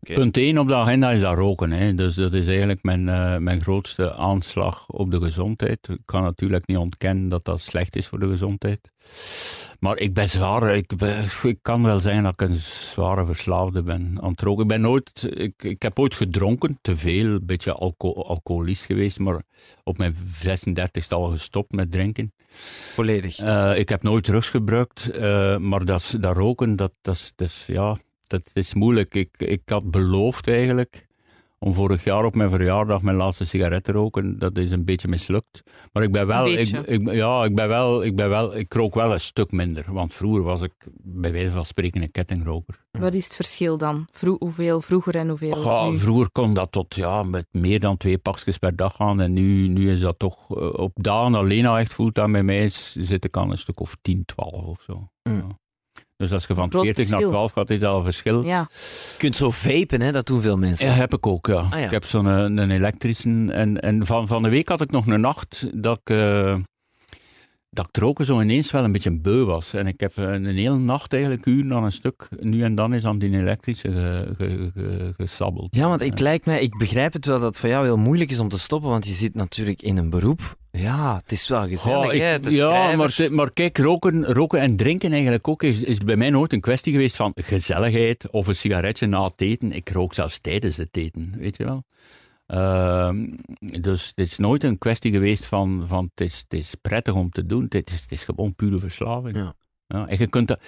Punt 1 op de agenda is dat roken. Hè. Dus dat is eigenlijk mijn, eh, mijn grootste aanslag op de gezondheid. Ik kan natuurlijk niet ontkennen dat dat slecht is voor de gezondheid. Maar ik ben zwaar, ik, ben- ik kan wel zeggen dat ik een zware verslaafde ben aan het roken. Ik, ben nooit, ik, ik heb ooit gedronken, te veel, een beetje alco alcoholist geweest, maar op mijn 36e al gestopt met drinken. Volledig. Eh, ik heb nooit drugs gebruikt, eh, maar dat, dat roken, dat, dat, dat, is, ja, dat is moeilijk. Ik, ik had beloofd eigenlijk om vorig jaar op mijn verjaardag mijn laatste sigaret te roken. Dat is een beetje mislukt. Maar ik ben wel, ik, ik, ja, ik ben wel, ik ben wel, ik rook wel een stuk minder. Want vroeger was ik bij wijze van spreken een kettingroker. Wat is het verschil dan? Vro- hoeveel vroeger en hoeveel Goh, nu? vroeger kon dat tot ja, met meer dan twee pakjes per dag gaan. En nu, nu is dat toch eh, op dagen alleen al echt voelt dat bij mij zit ik aan een stuk of 10, 12 of zo. Mm. Ja. Dus als je van Groot 40 naar verschil. 12 gaat, is dat een verschil. Ja, Je kunt zo vapen, hè? dat doen veel mensen. Ja, heb ik ook, ja. Ah, ja. Ik heb zo'n eh, een elektrische. En, en van, van de week had ik nog een nacht dat ik, eh, dat ik zo ineens wel een beetje beu was. En ik heb eh, een hele nacht eigenlijk uren aan een stuk, nu en dan is aan die elektrische ge, ge- ge- gesabbeld. Ja, want het lijkt mij, ik begrijp het wel dat het voor jou heel moeilijk is om te stoppen, want je zit natuurlijk in een beroep. Ja, het is wel gezellig, ik- hè? Ja, maar, schrijvers. maar kijk, roken, roken en drinken eigenlijk ook is, is bij mij nooit een kwestie geweest van gezelligheid of een sigaretje na het eten. Ik rook zelfs tijdens het eten, weet je wel. Ehm, dus het is nooit een kwestie geweest van, van het, is, het is prettig om te doen. Het is, het is gewoon pure verslaving. Ja. Ja, en je kunt dat,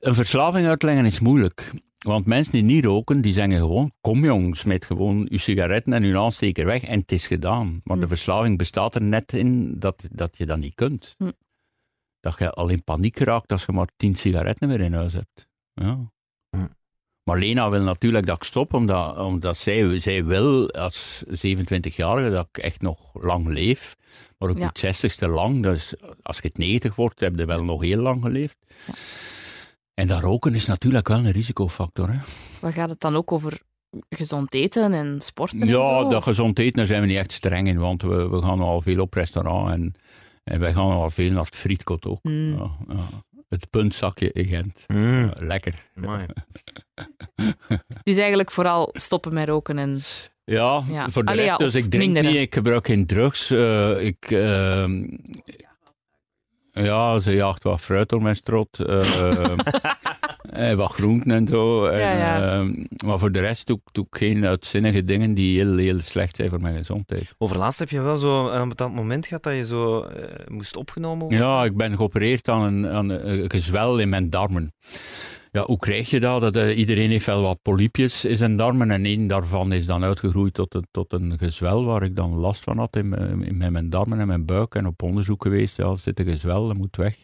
een verslaving uitleggen is moeilijk. Want mensen die niet roken, die zeggen gewoon, kom jong, smijt gewoon je sigaretten en je aansteker weg en het is gedaan. Maar de Hm. verslaving bestaat er net in dat, dat je dat niet kunt. Hm. Dat je al in paniek raakt als je maar tien sigaretten meer in huis hebt. Ja. Maar Lena wil natuurlijk dat ik stop, omdat, omdat zij, zij wil als 27-jarige dat ik echt nog lang leef. Maar ook Ja. het 60ste lang, dus als je het 90 wordt, heb je wel nog heel lang geleefd. Ja. En dat roken is natuurlijk wel een risicofactor. Hè? waar gaat het dan ook over gezond eten en sporten? en Ja, dat gezond eten, daar zijn we niet echt streng in, want we, we gaan al veel op restaurant en, en wij gaan al veel naar het frietkot ook. Mm. Ja, ja. Het puntzakje in Gent. Mm, lekker. Dus eigenlijk vooral stoppen met roken en... Ja, Ja. voor de Allee, rest, ja, dus ik drink minderen. niet, ik gebruik geen drugs. eh, ik, ehm, ja, ze jaagt wat fruit door mijn strot. eh, Eh, wat groenten en zo. En, Ja, ja. eh, maar voor de rest doe, ik- doe ik geen uitzinnige dingen die heel, heel slecht zijn voor mijn gezondheid. Overlaatst heb je wel zo een bepaald moment gehad dat je zo eh, moest opgenomen worden. Ja, ik ben geopereerd aan een, aan een gezwel in mijn darmen. Ja, hoe krijg je dat? dat eh, iedereen heeft wel wat polypjes in zijn darmen en één daarvan is dan uitgegroeid tot een, tot een gezwel waar ik dan last van had in, mijn- in mijn- mijn darmen en mijn buik en op onderzoek geweest. Ja, er zit een gezwel, dat moet weg.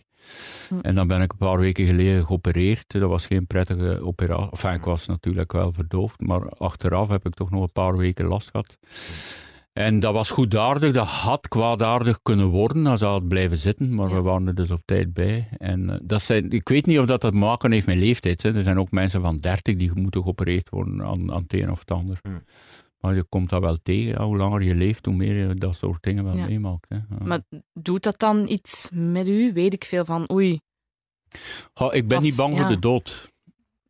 Hm. En dan ben ik een paar weken geleden geopereerd. Dat was geen prettige operatie. Enfin, ik was natuurlijk wel verdoofd, maar achteraf heb ik toch nog een paar weken last gehad. En dat was goedaardig, dat had kwaadaardig kunnen worden als dat had blijven zitten, maar Ja. we waren er dus op tijd bij. En eh, dat zijn, ik weet niet of dat te maken heeft met leeftijd. Hè. Er zijn ook mensen van 30 die moeten geopereerd worden aan, aan het een of het ander. Hmm. Maar je komt dat wel tegen. hoe langer je leeft, hoe meer je dat soort dingen wel Ja. meemaakt. Hè. Ja. Maar doet dat dan iets met u? Weet ik veel van, oei, Goh, ik ben Pas, niet bang voor de dood.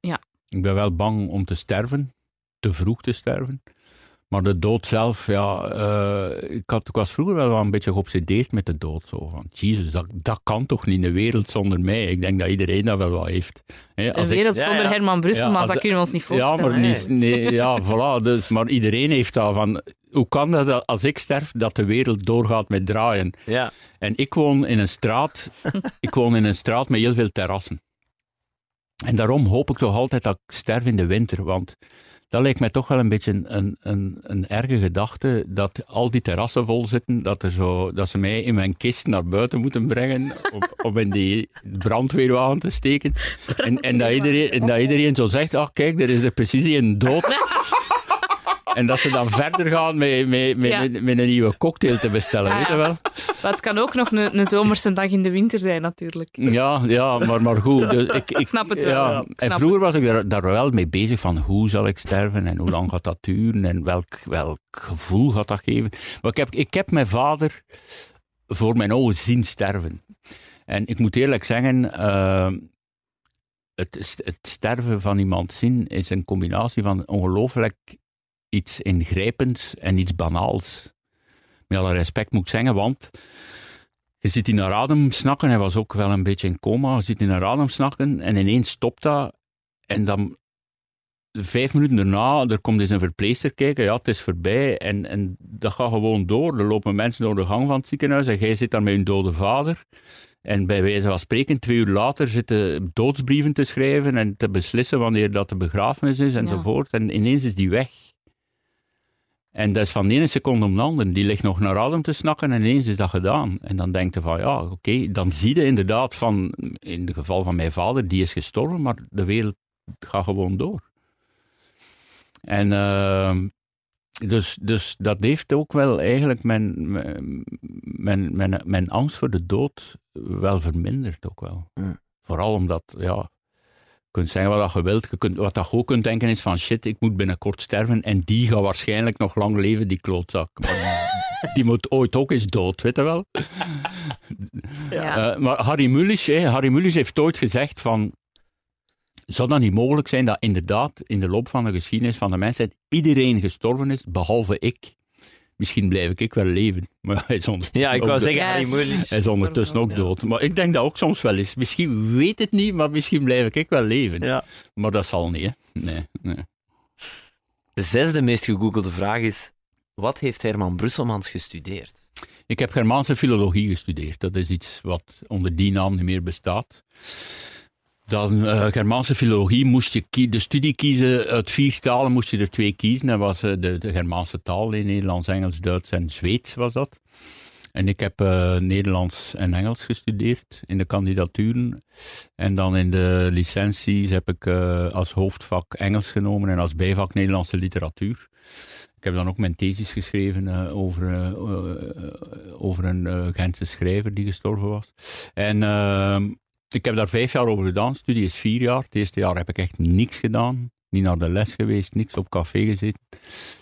Ja. Ik ben wel bang om te sterven, te vroeg te sterven. Maar de dood zelf, ja, eh, ik, had, ik was vroeger wel een beetje geobsedeerd met de dood. Zo van, jezus, dat, dat kan toch niet in de wereld zonder mij? Ik denk dat iedereen dat wel wat heeft. Hè, een als ik- wereld ja, zonder ja. Herman Brusselmans, Ja, dat kunnen we ons niet ja, voorstellen. maar, niet, nee, ja, voilà, dus, maar iedereen heeft dat van, hoe kan dat dat als ik sterf, dat de wereld doorgaat met draaien? Ja. En ik woon in een straat, ik woon in een straat met heel veel terrassen. En daarom hoop ik toch altijd dat ik sterf in de winter, want dat lijkt mij toch wel een beetje een, een, een, een erge gedachte, dat al die terrassen vol zitten, dat, er zo, dat ze mij in mijn kist naar buiten moeten brengen, om, om in die brandweerwagen te steken. En, en, dat iedereen, en dat iedereen zo zegt, ach kijk, er is er precies een dood. En dat ze dan verder gaan met, met, met, Ja. met, met een nieuwe cocktail te bestellen, Ja, weet je wel? Maar het kan ook nog een, een zomerse dag in de winter zijn, natuurlijk. Ja, ja maar, maar goed. Dus ik, ik snap het wel, Ja. en vroeger was ik daar, daar wel mee bezig van hoe zal ik sterven en hoe lang gaat dat duren en welk, welk gevoel gaat dat geven. Maar ik heb, ik heb mijn vader voor mijn ogen zien sterven. En ik moet eerlijk zeggen, eh, het, het sterven van iemand zien is een combinatie van ongelooflijk iets ingrijpends en iets banaals. Met alle respect moet ik zeggen, want je zit in naar adem snakken, hij was ook wel een beetje in coma, je zit in naar adem snakken en ineens stopt dat en dan vijf minuten daarna, er komt eens een verpleegster kijken, ja, het is voorbij en, en dat gaat gewoon door. Er lopen mensen door de gang van het ziekenhuis en jij zit daar met een dode vader. En bij wijze van spreken, twee uur later zitten doodsbrieven te schrijven en te beslissen wanneer dat de begrafenis is enzovoort. En ineens is die weg. En dat is van de ene seconde om de andere. Die ligt nog naar adem te snakken en ineens is dat gedaan. En dan denkt je van, ja, oké, dan zie je inderdaad van, in het geval van mijn vader, die is gestorven, maar de wereld gaat gewoon door. En uh, dus, dus dat heeft ook wel eigenlijk mijn, mijn, mijn, mijn, mijn angst voor de dood wel verminderd ook wel. Mm. Vooral omdat, ja, kunt zeggen wat je wilt. Je kunt, wat je ook kunt denken is van shit, ik moet binnenkort sterven en die gaat waarschijnlijk nog lang leven, die klootzak. Maar die moet ooit ook eens dood, weet je wel. Ja. Uh, maar Harry Mulisch, Harry Mulisch heeft ooit gezegd van zou dat niet mogelijk zijn dat inderdaad in de loop van de geschiedenis van de mensheid iedereen gestorven is, behalve ik? Misschien blijf ik wel leven. Maar hij is ondertussen Ja, ik ook wou dood. zeggen, is-. Hij is ondertussen ook dood. Maar ik denk dat ook soms wel eens. Misschien weet het niet, maar misschien blijf ik wel leven. Ja. Maar dat zal niet, hè? Nee, nee. De zesde meest gegoogelde vraag is: wat heeft Herman Brusselmans gestudeerd? Ik heb Germaanse filologie gestudeerd. Dat is iets wat onder die naam niet meer bestaat. Dan eh, Germaanse filologie moest je de studie kiezen uit vier talen, moest je er twee kiezen. Dat was eh, de, de Germaanse taal, in Nederlands, Engels, Duits en Zweeds was dat. En ik heb eh, Nederlands en Engels gestudeerd in de kandidaturen. En dan in de licenties heb ik eh, als hoofdvak Engels genomen en als bijvak Nederlandse literatuur. Ik heb dan ook mijn thesis geschreven eh, over, eh, eh, over een eh, Gentse schrijver die gestorven was. En ehm, ik heb daar vijf jaar over gedaan. Studie is vier jaar. Het eerste jaar heb ik echt niks gedaan. Niet naar de les geweest, niks op café gezeten.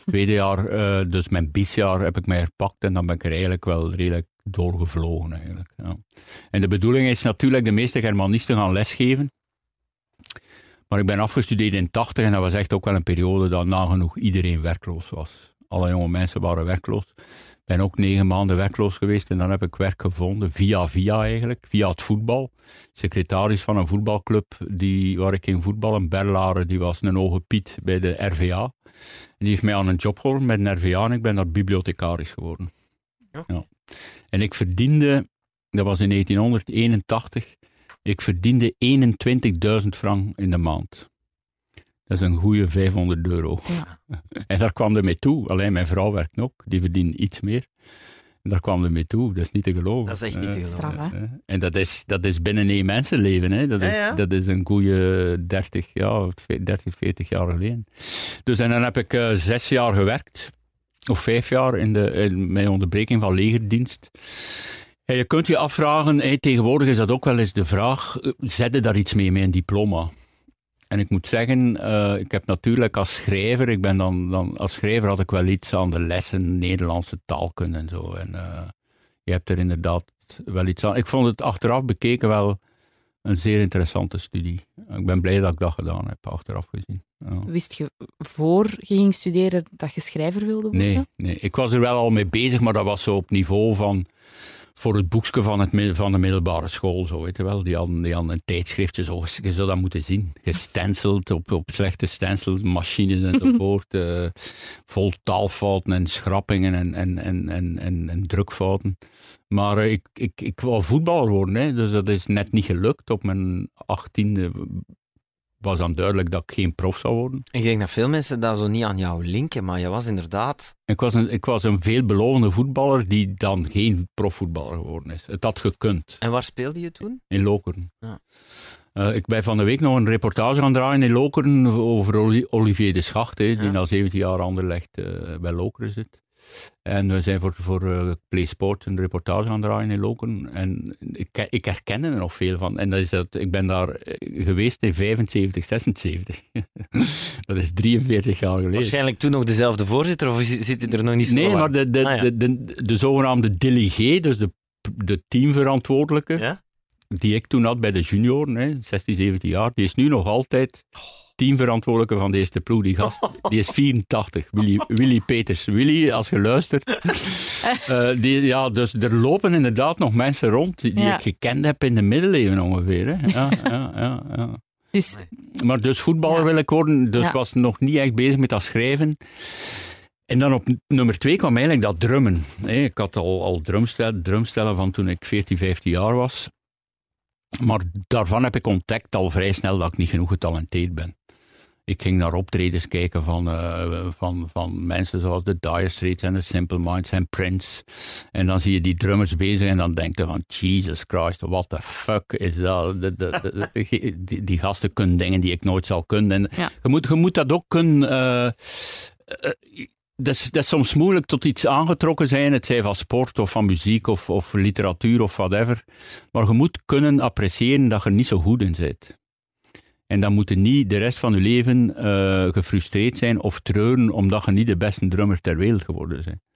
Tweede jaar, eh, dus mijn bisjaar, heb ik mij herpakt en dan ben ik er eigenlijk wel redelijk doorgevlogen. Eigenlijk, ja. En de bedoeling is natuurlijk de meeste Germanisten gaan lesgeven. Maar ik ben afgestudeerd in 80 en dat was echt ook wel een periode dat nagenoeg iedereen werkloos was. Alle jonge mensen waren werkloos. Ben ook negen maanden werkloos geweest en dan heb ik werk gevonden, via via eigenlijk, via het voetbal. Secretaris van een voetbalclub die, waar ik ging voetballen, Berlaren, die was een hoge Piet bij de RVA. Die heeft mij aan een job geholpen met een RVA en ik ben daar bibliothecaris geworden. Ja. En ik verdiende, dat was in 1981, ik verdiende 21.000 frank in de maand. Dat is een goede 500 euro. Ja. En daar kwam er mee toe. Alleen mijn vrouw werkt ook, die verdient iets meer. En daar kwam er mee toe. Dat is niet te geloven. Dat is echt niet te Eh, geloven. Straf, hè? eh, En dat is, dat is binnen één mensenleven. Hè. Dat, Ja, is, ja. dat is een goede 30, ja, 30, 40 jaar geleden. Dus en dan heb ik eh, zes jaar gewerkt. Of vijf jaar in, de, in mijn onderbreking van legerdienst. En je kunt je afvragen, hè, tegenwoordig is dat ook wel eens de vraag, zet je daar iets mee met een diploma? En ik moet zeggen, eh, ik heb natuurlijk als schrijver, ik ben dan, dan, als schrijver had ik wel iets aan de lessen Nederlandse taalkunde en zo. En eh, je hebt er inderdaad wel iets aan. Ik vond het achteraf bekeken wel een zeer interessante studie. Ik ben blij dat ik dat gedaan heb, achteraf gezien. Ja. Wist je voor je ging studeren dat je schrijver wilde worden? Nee, nee, ik was er wel al mee bezig, maar dat was zo op niveau van voor het boekje van, het, van de middelbare school, zo weet je wel. Die hadden, die hadden een tijdschriftje, zo, je zou dat moeten zien. Gestenceld op, op slechte stencilmachines enzovoort. eh vol taalfouten en schrappingen en, en, en, en, en, en drukfouten. Maar eh, ik, ik, ik wou voetballer worden, hè, dus dat is net niet gelukt. Op mijn achttiende was dan duidelijk dat ik geen prof zou worden. Ik denk dat veel mensen dat zo niet aan jou linken, maar je was inderdaad... Ik was, een, ik was een veelbelovende voetballer die dan geen profvoetballer geworden is. Het had gekund En waar speelde je toen? in Lokeren. Ja. Eh, ik ben van de week nog een reportage gaan draaien in Lokeren over Oli- Olivier de Schacht, die Ja. na 17 jaar Anderlecht eh bij Lokeren zit. En we zijn voor, voor eh, Play Sport een reportage gaan draaien in Lokeren. En ik, ik herken er nog veel van. En dat is dat, ik ben daar eh, geweest in 75, 76. dat is 43 jaar geleden. Waarschijnlijk toen nog dezelfde voorzitter, of zit hij er nog niet zo Nee, maar de, de, Ah, ja. de, de, de zogenaamde delegé, dus de, de teamverantwoordelijke, Ja? die ik toen had bij de junioren, hè, 16, 17 jaar, die is nu nog altijd teamverantwoordelijke van de eerste ploeg. Die gast, die is 84, Willy, Willy Peters. Willy, als je luistert. eh, die, ja, dus er lopen inderdaad nog mensen rond die, die Ja. ik gekend heb in de middeleeuwen ongeveer. Hè. Ja, ja, ja, ja. Dus Maar dus voetballer wil ik worden, dus was nog niet echt bezig met dat schrijven. En dan op nummer twee kwam eigenlijk dat drummen. Ik had al, al drumstellen, drumstellen van toen ik 14, 15 jaar was. Maar daarvan heb ik ontdekt al vrij snel dat ik niet genoeg getalenteerd ben. Ik ging naar optredens kijken van, eh, van, van mensen zoals de Dire Straits en de Simple Minds en Prince. En dan zie je die drummers bezig en dan denk je van, Jesus Christ, what the fuck is dat? De, de, de- de- die, die gasten kunnen dingen die ik nooit zal kunnen. En Ja. je, moet, je moet dat ook kunnen... eh, dat is, dat is soms moeilijk tot iets aangetrokken zijn, het zij van sport of van muziek of, of literatuur of whatever. Maar je moet kunnen appreciëren dat je er niet zo goed in bent. En dan moet je niet de rest van je leven eh, gefrustreerd zijn of treuren omdat je niet de beste drummer ter wereld geworden bent.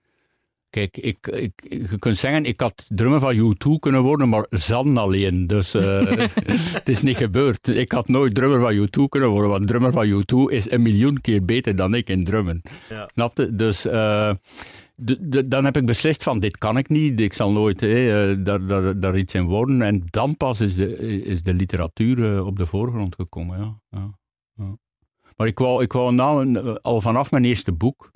Kijk, ik, ik, je kunt zeggen, ik had drummer van U2 kunnen worden, maar zan alleen. Dus eh, het is niet gebeurd. Ik had nooit drummer van U2 kunnen worden, want drummer van U2 is een miljoen keer beter dan ik in drummen. Ja. Snap je? Dus eh, d- d- dan heb ik beslist van, dit kan ik niet, ik zal nooit eh, daar, daar, daar iets in worden. En dan pas is de, is de literatuur op de voorgrond gekomen. Ja. Ja, ja. Maar ik wou, ik wou nou, al vanaf mijn eerste boek,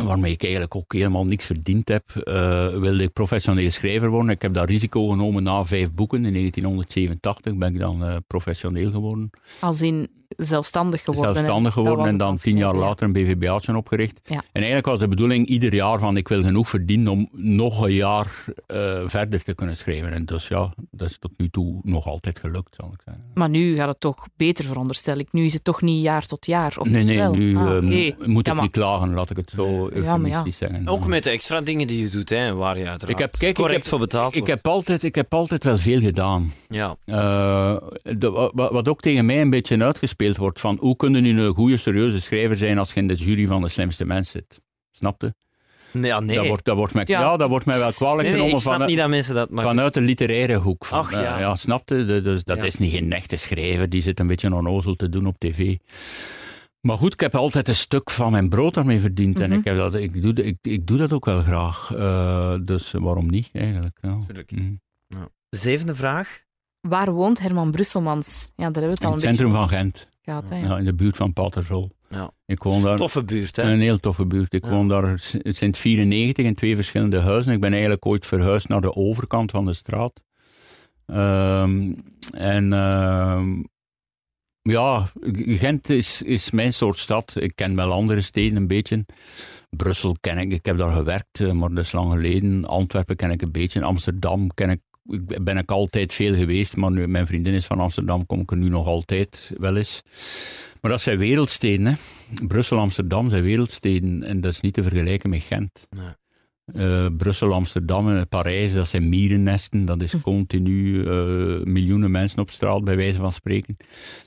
waarmee ik eigenlijk ook helemaal niks verdiend heb, eh, wilde ik professioneel schrijver worden. Ik heb dat risico genomen na vijf boeken. In 1987 ben ik dan eh, professioneel geworden. als in zelfstandig geworden. Zelfstandig geworden en dan tien jaar later een BVBA'tje opgericht. Ja. En eigenlijk was de bedoeling ieder jaar van ik wil genoeg verdienen om nog een jaar eh, verder te kunnen schrijven. En dus ja, dat is tot nu toe nog altijd gelukt, zal ik zeggen. Maar nu gaat het toch beter, veronderstel ik. Nu is het toch niet jaar tot jaar? Of Nee, nee, wel? nu Ah, eh, mo- moet Ja, ik maar- niet klagen, laat ik het zo Ja, maar ja. eufemistisch zeggen. Ook met de extra dingen die je doet, hè, waar je uiteraard Ik heb, kijk, ik correct heb, voor betaald ik wordt. heb, altijd, ik heb altijd wel veel gedaan. Ja. Eh, de- wat ook tegen mij een beetje uitgespeeld wordt, van hoe kun je nu een goede, serieuze schrijver zijn als je in de jury van de slimste mens zit? Snap je? Nee, ja, nee. Dat, wordt, dat, wordt mij, Ja. ja. dat wordt mij wel kwalijk nee, genomen ik snap van, niet dat mensen dat... Maar vanuit de literaire hoek. Van, Ach, ja. eh, ja, snap je? De- Dus dat Ja. is niet geen echte schrijver, die zit een beetje onnozel te doen op tv. Maar goed, ik heb altijd een stuk van mijn brood daarmee verdiend. En Mhm. ik, heb dat, ik, doe, ik, ik doe dat ook wel graag. Eh, dus waarom niet, eigenlijk. Ja. Tuurlijk. Mm. De zevende vraag. Waar woont Herman Brusselmans? Ja, daar hebben we het In al het een centrum beetje van Gent, gehad. Hè? ja, in de buurt van Patersol. Ja. Ik woon daar. Toffe buurt, hè? Een heel toffe buurt. Ik Ja. woon daar sinds 94 in twee verschillende huizen. Ik ben eigenlijk ooit verhuisd naar de overkant van de straat. Ehm, en ehm, ja, Gent is, is mijn soort stad. Ik ken wel andere steden een beetje. Brussel ken ik, ik heb daar gewerkt, eh, maar dat is lang geleden. Antwerpen ken ik een beetje. Amsterdam ken ik, ik ben ik altijd veel geweest, maar nu, mijn vriendin is van Amsterdam, kom ik er nu nog altijd wel eens. Maar dat zijn wereldsteden. Hè. Brussel, Amsterdam zijn wereldsteden en dat is niet te vergelijken met Gent. Nee. Eh, Brussel, Amsterdam en Parijs, dat zijn mierennesten. Dat is continu eh, miljoenen mensen op straat, bij wijze van spreken.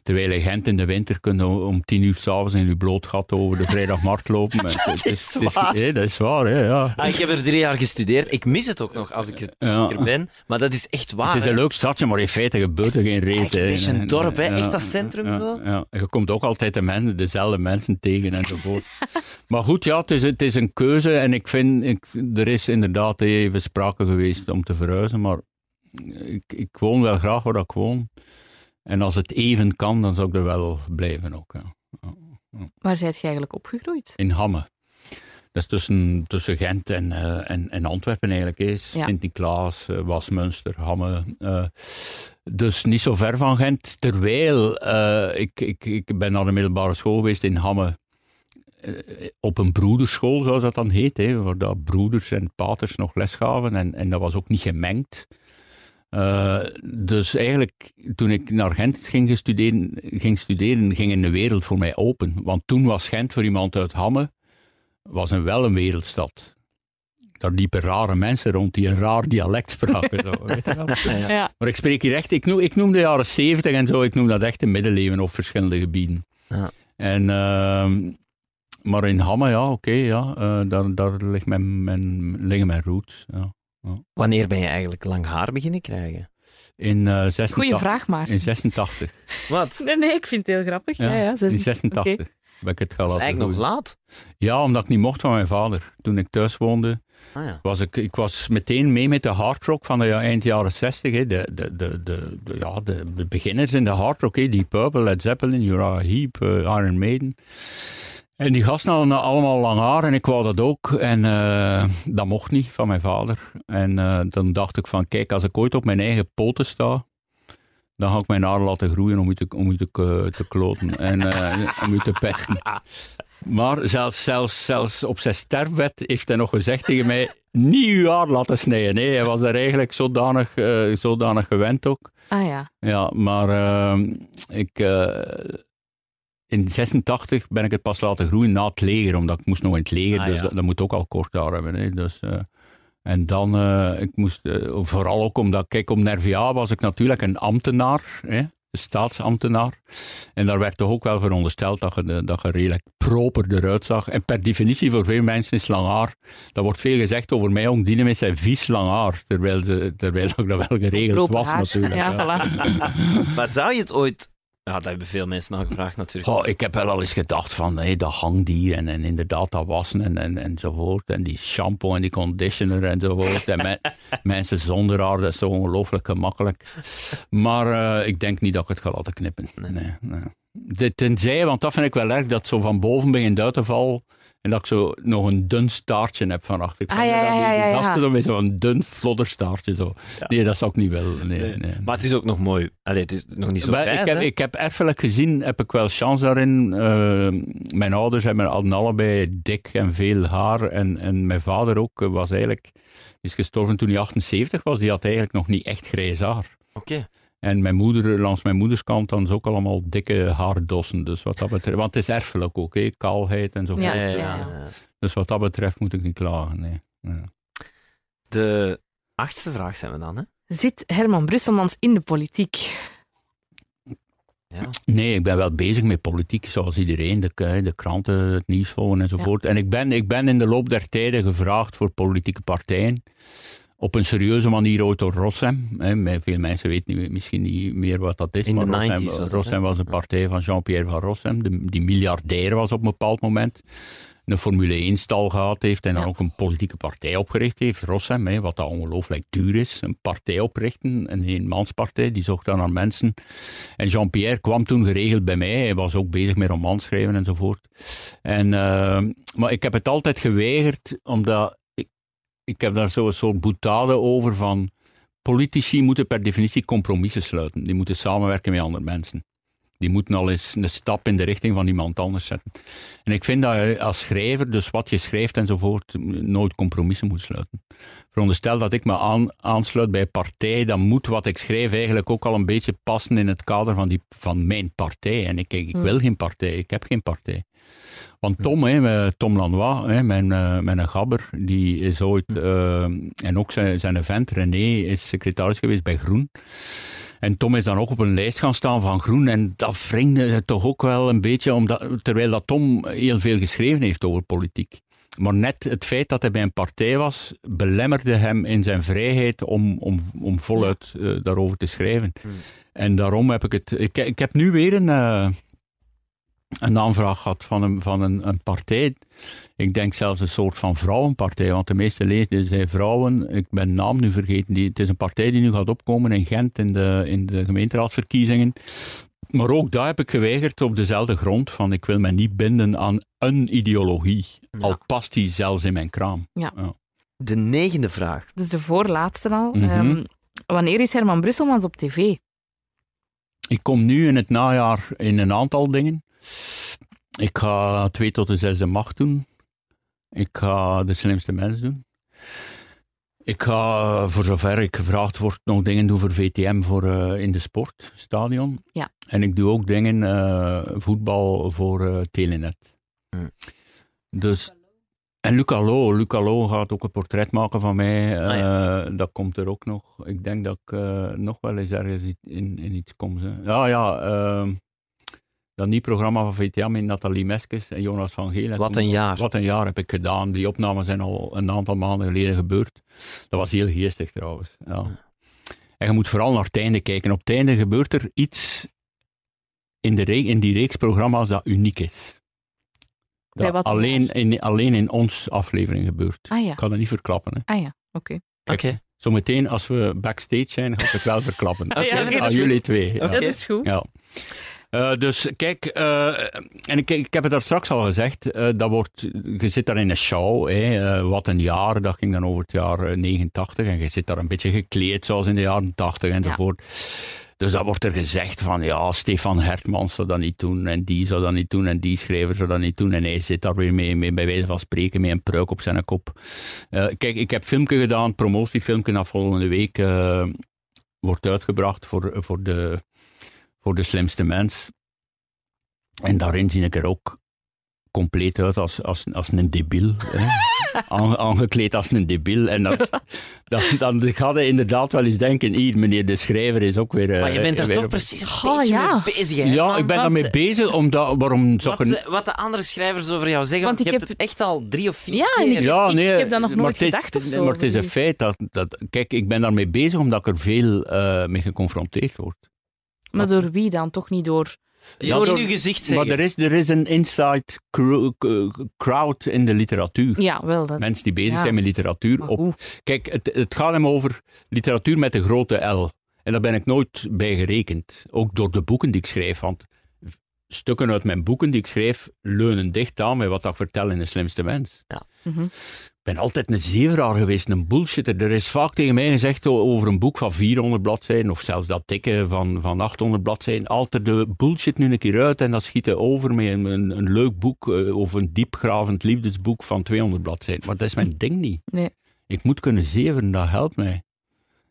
Terwijl in Gent in de winter kunnen om- om tien uur s'avonds in uw bloot gat over de vrijdagmarkt lopen. Het- het is het is- waar. dat is waar, ja. Ah, ik heb er drie jaar gestudeerd. Ik mis het ook nog als ik, het- als ik er ben. Maar dat is echt waar. Het is een leuk stadje, maar in feite gebeurt er geen reet. Echt een hè. beetje een dorp, hè. Echt dat centrum ja, zo. Ja. En je komt ook altijd de mensen, dezelfde mensen tegen enzovoort. maar goed, ja, het is, het is een keuze en ik vind, ik, er is inderdaad even sprake geweest om te verhuizen, maar ik, ik woon wel graag waar ik woon. En als het even kan, dan zou ik er wel blijven ook. Ja. Waar zijt je eigenlijk opgegroeid? In Hamme. Dat is tussen, tussen Gent en, eh, en, en Antwerpen eigenlijk. Ja. Sint-Niklaas, eh, Wasmunster, Hamme. eh, dus niet zo ver van Gent. Terwijl ik, ik, ik ben naar de middelbare school geweest in Hamme. Eh, op een broederschool, zoals dat dan heet. Hè, waar dat broeders en paters nog les gaven. En, en dat was ook niet gemengd. Eh, dus eigenlijk, toen ik naar Gent ging studeren, ging studeren, ging een wereld voor mij open. Want toen was Gent voor iemand uit Hamme was een, wel een wereldstad. Daar liepen rare mensen rond die een raar dialect spraken. zo, weet je wel. Ja. Ja. Maar ik spreek hier echt, ik noem, ik noem de jaren zeventig en zo, ik noem dat echt de middeleeuwen op verschillende gebieden. Ja. En, ehm, maar in Hamme, ja, oké, ja, eh, daar, daar ligt mijn, mijn, liggen mijn roots. Ja. Wanneer ben je eigenlijk lang haar beginnen krijgen? In, eh 86, Goeie vraag, maar. in 86. Wat? Nee, nee, ik vind het heel grappig. Ja, Ja, ja, zes- in 86 Oké. ben ik het gaan Dat is laten eigenlijk nog laat. Ja, omdat ik niet mocht van mijn vader. Toen ik thuis woonde, Ah, ja. was ik, ik was meteen mee met de hardrock van de ja, eind jaren 60. Hè. De, de, de, de, de- ja, de, de beginners in de hardrock, hè. die Purple, Led Zeppelin, Uriah Heep, eh, Iron Maiden. En die gasten hadden allemaal lang haar en ik wou dat ook. En eh, dat mocht niet van mijn vader. En eh, dan dacht ik van, kijk, als ik ooit op mijn eigen poten sta, dan ga ik mijn haar laten groeien om u te, om u te, eh, te kloten en om u te pesten. Maar zelfs, zelfs, zelfs op zijn sterfbed heeft hij nog gezegd tegen mij, niet uw haar laten snijden. Nee, hij was daar eigenlijk zodanig, zodanig gewend ook. Ah ja. Ja, maar ik, in 86 ben ik het pas laten groeien na het leger, omdat ik moest nog in het leger, Ah, dus ja. dat, dat moet ook al kort haar hebben. Hè, dus, eh, en dan, eh, ik moest, eh, vooral ook omdat, kijk, op Nervia was ik natuurlijk een ambtenaar, hè, een staatsambtenaar. En daar werd toch ook wel verondersteld dat je, dat je redelijk proper eruit zag. En per definitie voor veel mensen is lang haar. Dat wordt veel gezegd over mij, ook die mensen zijn vies lang haar, terwijl, ze, terwijl ik dat wel geregeld Proper was haar. natuurlijk. Ja, ja. voilà. Maar zou je het ooit... Ja, dat hebben veel mensen al gevraagd natuurlijk. Oh, ik heb wel al eens gedacht van, hé, dat hangdier en, en inderdaad dat wassen en, en, enzovoort. En die shampoo en die conditioner enzovoort. En me- mensen zonder haar, dat is zo ongelooflijk gemakkelijk. Maar eh, ik denk niet dat ik het ga laten knippen. Nee. Nee, Tenzij, want dat vind ik wel erg, dat zo van boven begint uit te vallen. En dat ik zo nog een dun staartje heb van achter. Ah, ja, ja, ja, ja, ja. gasten zo'n dun flodderstaartje. Zo. Nee, dat zou ik niet willen. Nee, nee. Maar het is ook nog mooi. Allee, het is nog niet zo Maar grijs, ik, heb, hè? ik heb erfelijk gezien, heb ik wel chance daarin. Eh, mijn ouders hebben hadden allebei dik en veel haar. En, en mijn vader ook eh, was eigenlijk, is gestorven toen hij 78 was. Die had eigenlijk nog niet echt grijs haar. Oké. En mijn moeder, langs mijn moederskant, dan is ook allemaal dikke haardossen. Dus wat dat betreft, want het is erfelijk ook, hè, kaalheid en zo. Ja, Ja, ja, ja. ja. Dus wat dat betreft moet ik niet klagen. Nee. Ja. De achtste vraag zijn we dan, hè? Zit Herman Brusselmans in de politiek? Ja. Nee, ik ben wel bezig met politiek, zoals iedereen. De, de kranten, het nieuws volgen enzovoort. En ik ben, ik ben in de loop der tijden gevraagd voor politieke partijen op een serieuze manier ooit door Rossem. Hè. Veel mensen weten niet, misschien niet meer wat dat is. In maar de Rossem, 90s was Rossem was een partij van Jean-Pierre van Rossem, de- die miljardair was op een bepaald moment. Een Formule 1-stal gehad heeft en dan Ja. ook een politieke partij opgericht heeft, Rossem, hè, wat dat ongelooflijk duur is. Een partij oprichten, een eenmanspartij, die zocht dan naar mensen. En Jean-Pierre kwam toen geregeld bij mij, hij was ook bezig met romans schrijven enzovoort. En, eh, maar ik heb het altijd geweigerd, omdat ik, heb daar zo'n soort boetade over van politici moeten per definitie compromissen sluiten. Die moeten samenwerken met andere mensen. Die moeten al eens een stap in de richting van iemand anders zetten. En ik vind dat je als schrijver, dus wat je schrijft enzovoort, nooit compromissen moet sluiten. Veronderstel dat ik me aan, aansluit bij een partij, dan moet wat ik schrijf eigenlijk ook al een beetje passen in het kader van, die, van mijn partij. En ik, ik, ik wil geen partij, ik heb geen partij. Want Tom, hè, Tom Lanois, hè, mijn, eh, mijn gabber, die is ooit, eh, en ook zijn, zijn vent René, is secretaris geweest bij Groen. En Tom is dan ook op een lijst gaan staan van Groen. En dat wringde toch ook wel een beetje, omdat, terwijl dat Tom heel veel geschreven heeft over politiek. Maar net het feit dat hij bij een partij was, belemmerde hem in zijn vrijheid om, om, om voluit eh, daarover te schrijven. En daarom heb ik het. Ik, ik heb nu weer een, een aanvraag gehad van, een, van een, een partij. Ik denk zelfs een soort van vrouwenpartij, want de meeste leden zijn vrouwen. Ik ben naam nu vergeten. Die, het is een partij die nu gaat opkomen in Gent in de, in de gemeenteraadsverkiezingen. Maar ook daar heb ik geweigerd op dezelfde grond van ik wil me niet binden aan een ideologie. Al past die zelfs in mijn kraam. De negende vraag. Dus de voorlaatste al. Mhm. Ehm, wanneer is Herman Brusselmans op tv? Ik kom nu in het najaar in een aantal dingen. Ik ga 2 tot de zesde macht doen. Ik ga de slimste mens doen. Ik ga, voor zover ik gevraagd word, nog dingen doen voor VTM voor, eh, in de sportstadion. Ja. En ik doe ook dingen, eh, voetbal voor eh, Telenet. Hmm. Dus, en Luc Allo, Luc Allo gaat ook een portret maken van mij. Ah, ja. Eh, Dat komt er ook nog. Ik denk dat ik eh, nog wel eens ergens in, in iets kom. Hè. Ja, ja. Dat nieuw programma van VTM met Nathalie Meskes en Jonas van Geel. Wat een jaar. Wat een jaar heb ik gedaan. Die opnames zijn al een aantal maanden geleden gebeurd. Dat was heel geestig trouwens. Ja. En je moet vooral naar het einde kijken. Op het einde gebeurt er iets in, de re- in die reeks programma's dat uniek is. Dat alleen in, alleen in ons aflevering gebeurt. Ah ja, Ik ga dat niet verklappen. Hè. ah, ja. oké. Kijk, Oké. Zometeen als we backstage zijn, ga ik het wel verklappen. Dat Aan jullie twee. Ja. Dat is goed. Ja. Eh, dus kijk, eh, en ik, ik heb het daar straks al gezegd, eh, dat wordt, je zit daar in een show, hè, wat een jaar, dat ging dan over het jaar eh, 89, en je zit daar een beetje gekleed zoals in de jaren 80 enzovoort. Dus dat wordt er gezegd van, ja, Stefan Hertmans zou dat niet doen, en die zou dat niet doen, en die schrijver zou dat niet doen, en hij zit daar weer mee, mee bij wijze van spreken, met een pruik op zijn kop. Kijk, ik heb filmpje gedaan, promotiefilmpje, dat volgende week wordt uitgebracht voor, voor de voor de slimste mens. En daarin zie ik er ook compleet uit als, als, als een debiel. Aange- aangekleed als een debiel. En dat, dan, dan ga je inderdaad wel eens denken, hier, meneer de schrijver is ook weer... eh, Maar je bent er weer toch op- precies een Oh, ja. mee bezig, hè, Ja, ik ben daarmee bezig, omdat... Waarom zou Wat, ik... wat de andere schrijvers over jou zeggen, Want want je ik hebt heb- het echt al drie of vier Ja, keer. ik- Ja, nee, heb dat nog nooit is- gedacht of zo, Maar het is een feit dat, dat... Kijk, ik ben daarmee bezig omdat ik er veel eh, mee geconfronteerd word. Maar door wie dan? Toch niet door... Die Ja, door uw gezicht Maar zeggen. er is, er is een inside k- crowd in de literatuur. Ja, wel. Dat... Mensen die bezig Ja. zijn met literatuur. Maar Op, hoe? kijk, het, het gaat hem over literatuur met de grote L. En daar ben ik nooit bij gerekend. Ook door de boeken die ik schrijf. Want stukken uit mijn boeken die ik schrijf leunen dicht aan met wat ik vertel in De Slimste Mens. Mhm. Ik ben altijd een zeveraar geweest, een bullshitter. Er is vaak tegen mij gezegd over een boek van 400 bladzijden, of zelfs dat dikke van, van 800 bladzijden, altijd de bullshit nu een keer uit en dat schieten over met een, een, leuk boek eh, of een diepgravend liefdesboek van 200 bladzijden. Maar dat is mijn ding niet. Nee. Ik moet kunnen zeveren, dat helpt mij.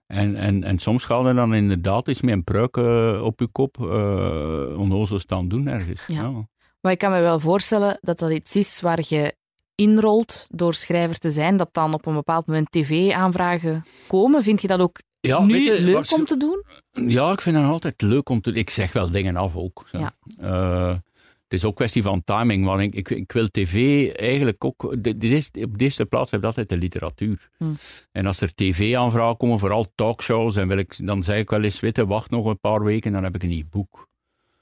En, en, en soms ga je dan inderdaad eens met een pruik eh, op je kop uh, onnozel staan doen ergens. Ja. Ja. Maar ik kan me wel voorstellen dat dat iets is waar je inrolt door schrijver te zijn, dat dan op een bepaald moment tv-aanvragen komen. Vind je dat ook Ja, nu je, leuk om te doen? Ja, ik vind het altijd leuk om te... Ik zeg wel dingen af ook. Ja. Eh, het is ook kwestie van timing, want ik, ik, ik wil tv eigenlijk ook... Eerste, op de eerste plaats heb ik altijd de literatuur. Hmm. En als er tv-aanvragen komen, vooral talkshows, en wil ik, dan zeg ik wel eens, weet je, wacht nog een paar weken, dan heb ik een nieuw boek.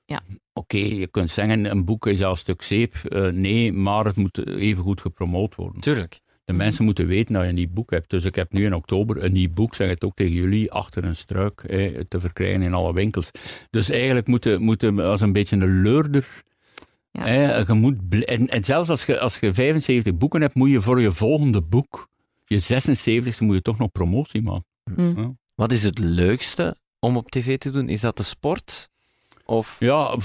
Ja. Oké, je kunt zeggen, een boek is al een stuk zeep. Eh, nee, maar het moet even goed gepromoot worden. Tuurlijk. De mensen moeten weten dat je een nieuw boek hebt. Dus ik heb nu in oktober een nieuw boek, zeg het ook tegen jullie, achter een struik eh, te verkrijgen in alle winkels. Dus eigenlijk moeten moeten als een beetje een leurder. Ja. eh, je moet en, en zelfs als je, als je 75 boeken hebt, moet je voor je volgende boek, je 76e, moet je toch nog promotie maken. Mm. Wat is het leukste om op tv te doen? Is dat de sport? Of... Ja,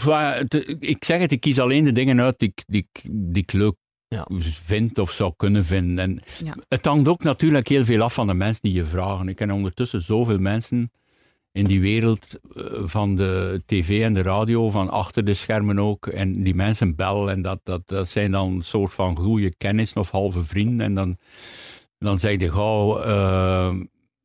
ik zeg het, ik kies alleen de dingen uit die, ik- die, die ik leuk Ja. vind of zou kunnen vinden. En Ja. Het hangt ook natuurlijk heel veel af van de mensen die je vragen. Ik ken ondertussen zoveel mensen in die wereld eh, van de tv en de radio, van achter de schermen ook. En die mensen bellen en dat, dat, dat zijn dan een soort van goede kennis of halve vrienden. En dan, dan zeg je gauw,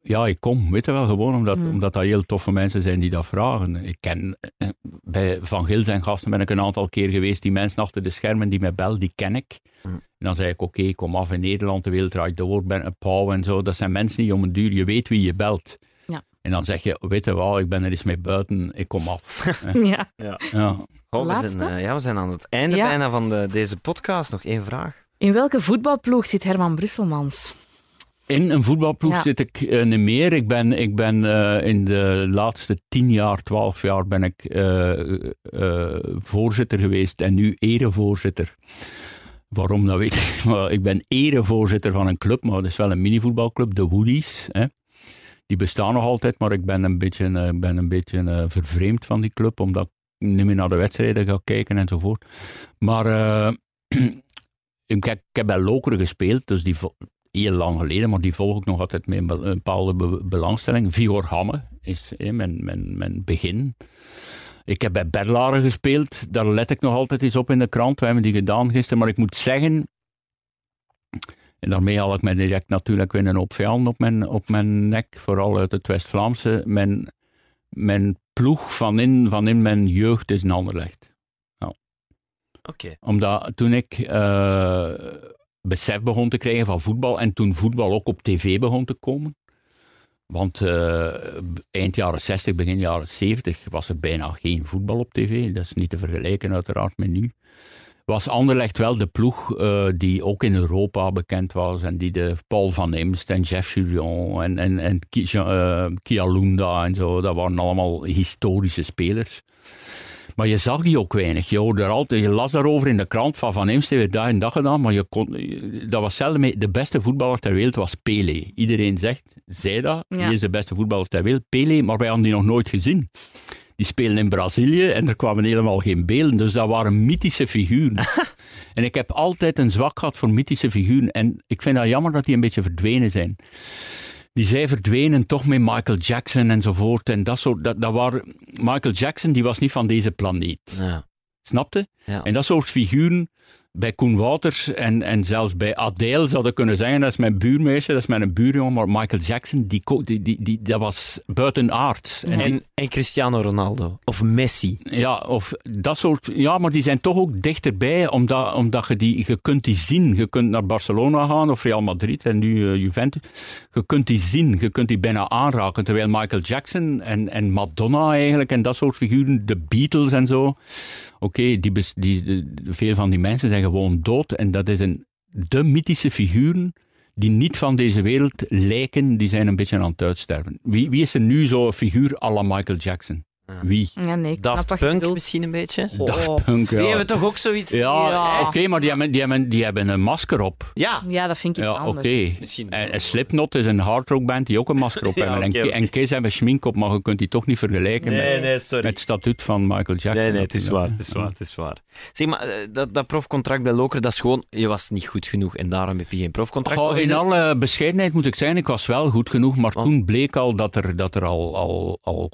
ja, ik kom. Weet je wel, gewoon omdat, Mm. omdat dat heel toffe mensen zijn die dat vragen. Ik ken, eh, bij Van Gils en gasten ben ik een aantal keer geweest. Die mensen achter de schermen die mij bellen, die ken ik. Mm. En dan zeg ik, oké, ik kom af in Nederland, de wereld draait door, ben een pauw en zo. Dat zijn mensen die om een duur, je weet wie je belt. Ja. En dan zeg je, weet je wel, ik ben er eens mee buiten, ik kom af. Ja. ja. Oh, we, zijn, eh, ja, we zijn aan het einde Ja. bijna van de, deze podcast. Nog één vraag. In welke voetbalploeg zit Herman Brusselmans? In een voetbalploeg Ja. zit ik eh, niet meer. Ik ben, ik ben eh, in de laatste tien jaar, twaalf jaar, ben ik eh, voorzitter geweest en nu erevoorzitter. Waarom, dat weet ik niet. Maar ik ben erevoorzitter van een club, maar dat is wel een minivoetbalclub, de Woodies. Hè. Die bestaan nog altijd, maar ik ben een beetje, ik ben een beetje vervreemd van die club, omdat ik niet meer naar de wedstrijden ga kijken enzovoort. Maar ik, heb, ik heb bij Lokeren gespeeld, dus die, heel lang geleden, maar die volg ik nog altijd met een be- een bepaalde be- belangstelling. Vigor Hamme is hè, mijn, mijn, mijn begin. Ik heb bij Berlaren gespeeld, daar let ik nog altijd eens op in de krant. We hebben die gedaan gisteren, maar ik moet zeggen... En daarmee haal ik mij direct natuurlijk weer een hoop vijanden op mijn, op mijn nek, vooral uit het West-Vlaamse. Mijn, mijn ploeg van in, van in mijn jeugd is een Anderlecht Oké. omdat toen ik eh, besef begon te krijgen van voetbal en toen voetbal ook op tv begon te komen. Want eh, eind jaren 60, begin jaren 70 was er bijna geen voetbal op tv. Dat is niet te vergelijken uiteraard met nu. Was Anderlecht wel de ploeg eh, die ook in Europa bekend was en die de Paul van Imst en Jeff Jurion en, en, en eh, Kialunda en zo, dat waren allemaal historische spelers. Maar je zag die ook weinig. Je, hoorde er altijd, je las daarover in de krant van Van Imst heeft dag en dag gedaan, maar je kon, dat was zelden mee. De beste voetballer ter wereld was Pele. Iedereen zegt, zei dat, Ja. die is de beste voetballer ter wereld. Pele, maar wij hadden die nog nooit gezien. Die spelen in Brazilië en er kwamen helemaal geen beelden. Dus dat waren mythische figuren. en ik heb altijd een zwak gehad voor mythische figuren. En ik vind dat jammer dat die een beetje verdwenen zijn. Die zijn verdwenen toch met Michael Jackson enzovoort. En dat soort, dat, dat waren, Michael Jackson die was niet van deze planeet. Ja. Snapte? Ja. En dat soort figuren, bij Koen Wouters en, en zelfs bij Adele zou ik kunnen zeggen, dat is mijn buurmeisje, dat is mijn buurjongen, maar Michael Jackson, die, die, die, die, dat was buitenaard. En die- En, en Cristiano Ronaldo. Of Messi. ja, of dat soort, ja, maar die zijn toch ook dichterbij, omdat, omdat je die, je kunt die zien. Je kunt naar Barcelona gaan of Real Madrid en nu eh, Juventus. Je kunt die zien, je kunt die bijna aanraken. Terwijl Michael Jackson en, en Madonna eigenlijk en dat soort figuren, de Beatles en zo. Oké, die, die, de- veel van die mensen zijn gewoon dood en dat is een, de mythische figuren die niet van deze wereld lijken, die zijn een beetje aan het uitsterven. Wie, wie is er nu zo'n figuur à la Michael Jackson? Wie? Ja, nee, ik snap Daft wat je Punk bedoelt. misschien een beetje. Daft Punk, ja. Die hebben toch ook zoiets... Ja, Ja. oké, maar die hebben, die, hebben, die hebben een masker op. Ja. Ja, dat vind ik iets Ja, oké. anders. Misschien. En, en Slipknot is een hardrockband die ook een masker op Ja, hebben. oké, en, Kiss hebben schmink op, maar je kunt die toch niet vergelijken met, nee, sorry. met het statuut van Michael Jackson. Nee, nee, het is waar, het is waar, het is waar. Zeg maar, eh, dat, dat profcontract bij Lokeren, dat is gewoon, je was niet goed genoeg en daarom heb je geen profcontract. Goh, in alle bescheidenheid moet ik zeggen, ik was wel goed genoeg, maar Want- toen bleek al dat er, dat er al, al, al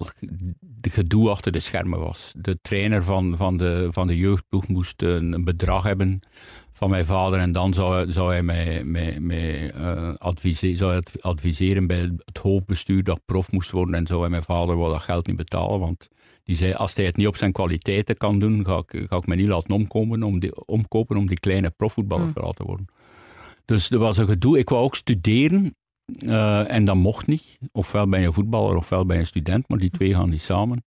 de gedoe achter de schermen was. De trainer van, van, de, van de jeugdploeg moest een, een bedrag hebben van mijn vader en dan zou, zou hij mij, mij, mij eh, advise- zou hij adviseren bij het hoofdbestuur dat prof moest worden en zou hij mijn vader wel dat geld niet betalen, want Die zei, als hij het niet op zijn kwaliteiten kan doen, ga ik, ga ik me niet laten omkomen om die, omkopen om die kleine profvoetballer Hmm. te worden. Dus er was een gedoe. Ik wou ook studeren eh, en dat mocht niet. Ofwel ben je voetballer, ofwel ben je student, maar die twee gaan niet samen.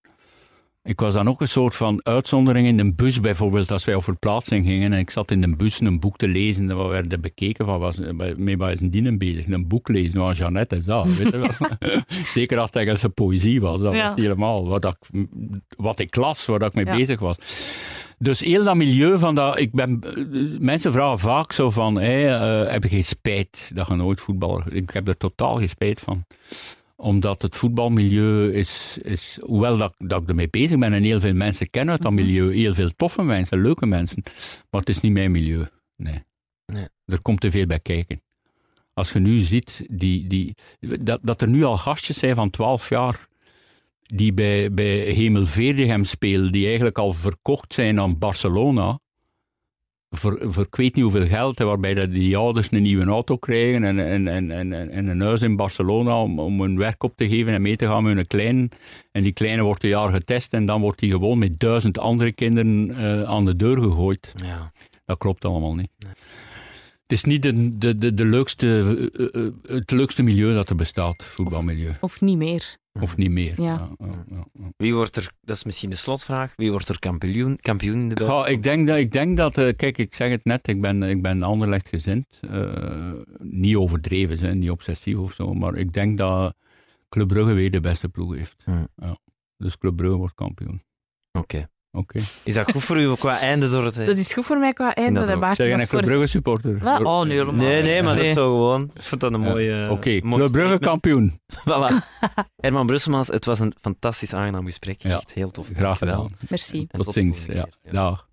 Ik was dan ook een soort van uitzondering in de bus bijvoorbeeld, als wij op verplaatsing gingen en ik zat in de bus een boek te lezen, dat we werden bekeken van, was, mee was een dienen bezig, een boek lezen, van Jeannette en zo, weet je wel. Zeker als het Engelse poëzie was, dat Ja. was niet helemaal wat ik, wat ik las, waar ik mee Ja. bezig was. Dus heel dat milieu van dat, ik ben, mensen vragen vaak zo van, hey, eh, heb je geen spijt dat je nooit voetballer, ik heb er totaal geen spijt van omdat het voetbalmilieu is, is hoewel dat, dat ik ermee bezig ben en heel veel mensen kennen uit dat Mhm. milieu, heel veel toffe mensen, leuke mensen, maar het is niet mijn milieu. Nee. Nee. Er komt te veel bij kijken. Als je nu ziet die, die, dat, dat er nu al gastjes zijn van 12 jaar die bij, bij Hemelveerdigem spelen, die eigenlijk al verkocht zijn aan Barcelona, voor, voor ik weet niet hoeveel geld, waarbij dat die ouders een nieuwe auto krijgen en, en, en, en, en een huis in Barcelona om, om hun werk op te geven en mee te gaan met hun kleine. En die kleine wordt een jaar getest en dan wordt die gewoon met duizend andere kinderen eh, aan de deur gegooid. Ja. Dat klopt allemaal niet. Nee. Het is niet de, de, de, de leukste, eh, eh, het leukste milieu dat er bestaat, voetbalmilieu. Of niet meer. Of niet meer. Ja. ja, ja, ja. Wie wordt er, dat is misschien de slotvraag, wie wordt er kampioen, kampioen in de Belgische Ja, ik denk dat, ik denk dat eh, kijk, ik zeg het net, ik ben, ik ben Anderlecht gezind. Eh, niet overdreven, hè, niet obsessief of zo, maar ik denk dat Club Brugge weer de beste ploeg heeft. Hmm. Ja. Dus Club Brugge wordt kampioen. Oké. Oké. Is dat goed voor u qua einde door het... Dat is goed voor mij qua einde. dat. Bart. Zeg je Dat een voor- Brugge supporter? Wel, oh, nee, helemaal Nee, nee, maar dat is zo gewoon. Ik vind dat een mooie... Oké, mooi Club Brugge kampioen. Voilà. Herman Brusselmans, het was een fantastisch aangenaam gesprek. Ja. Echt heel tof. Graag gedaan. Merci. En Tot ziens. Ja. Dag.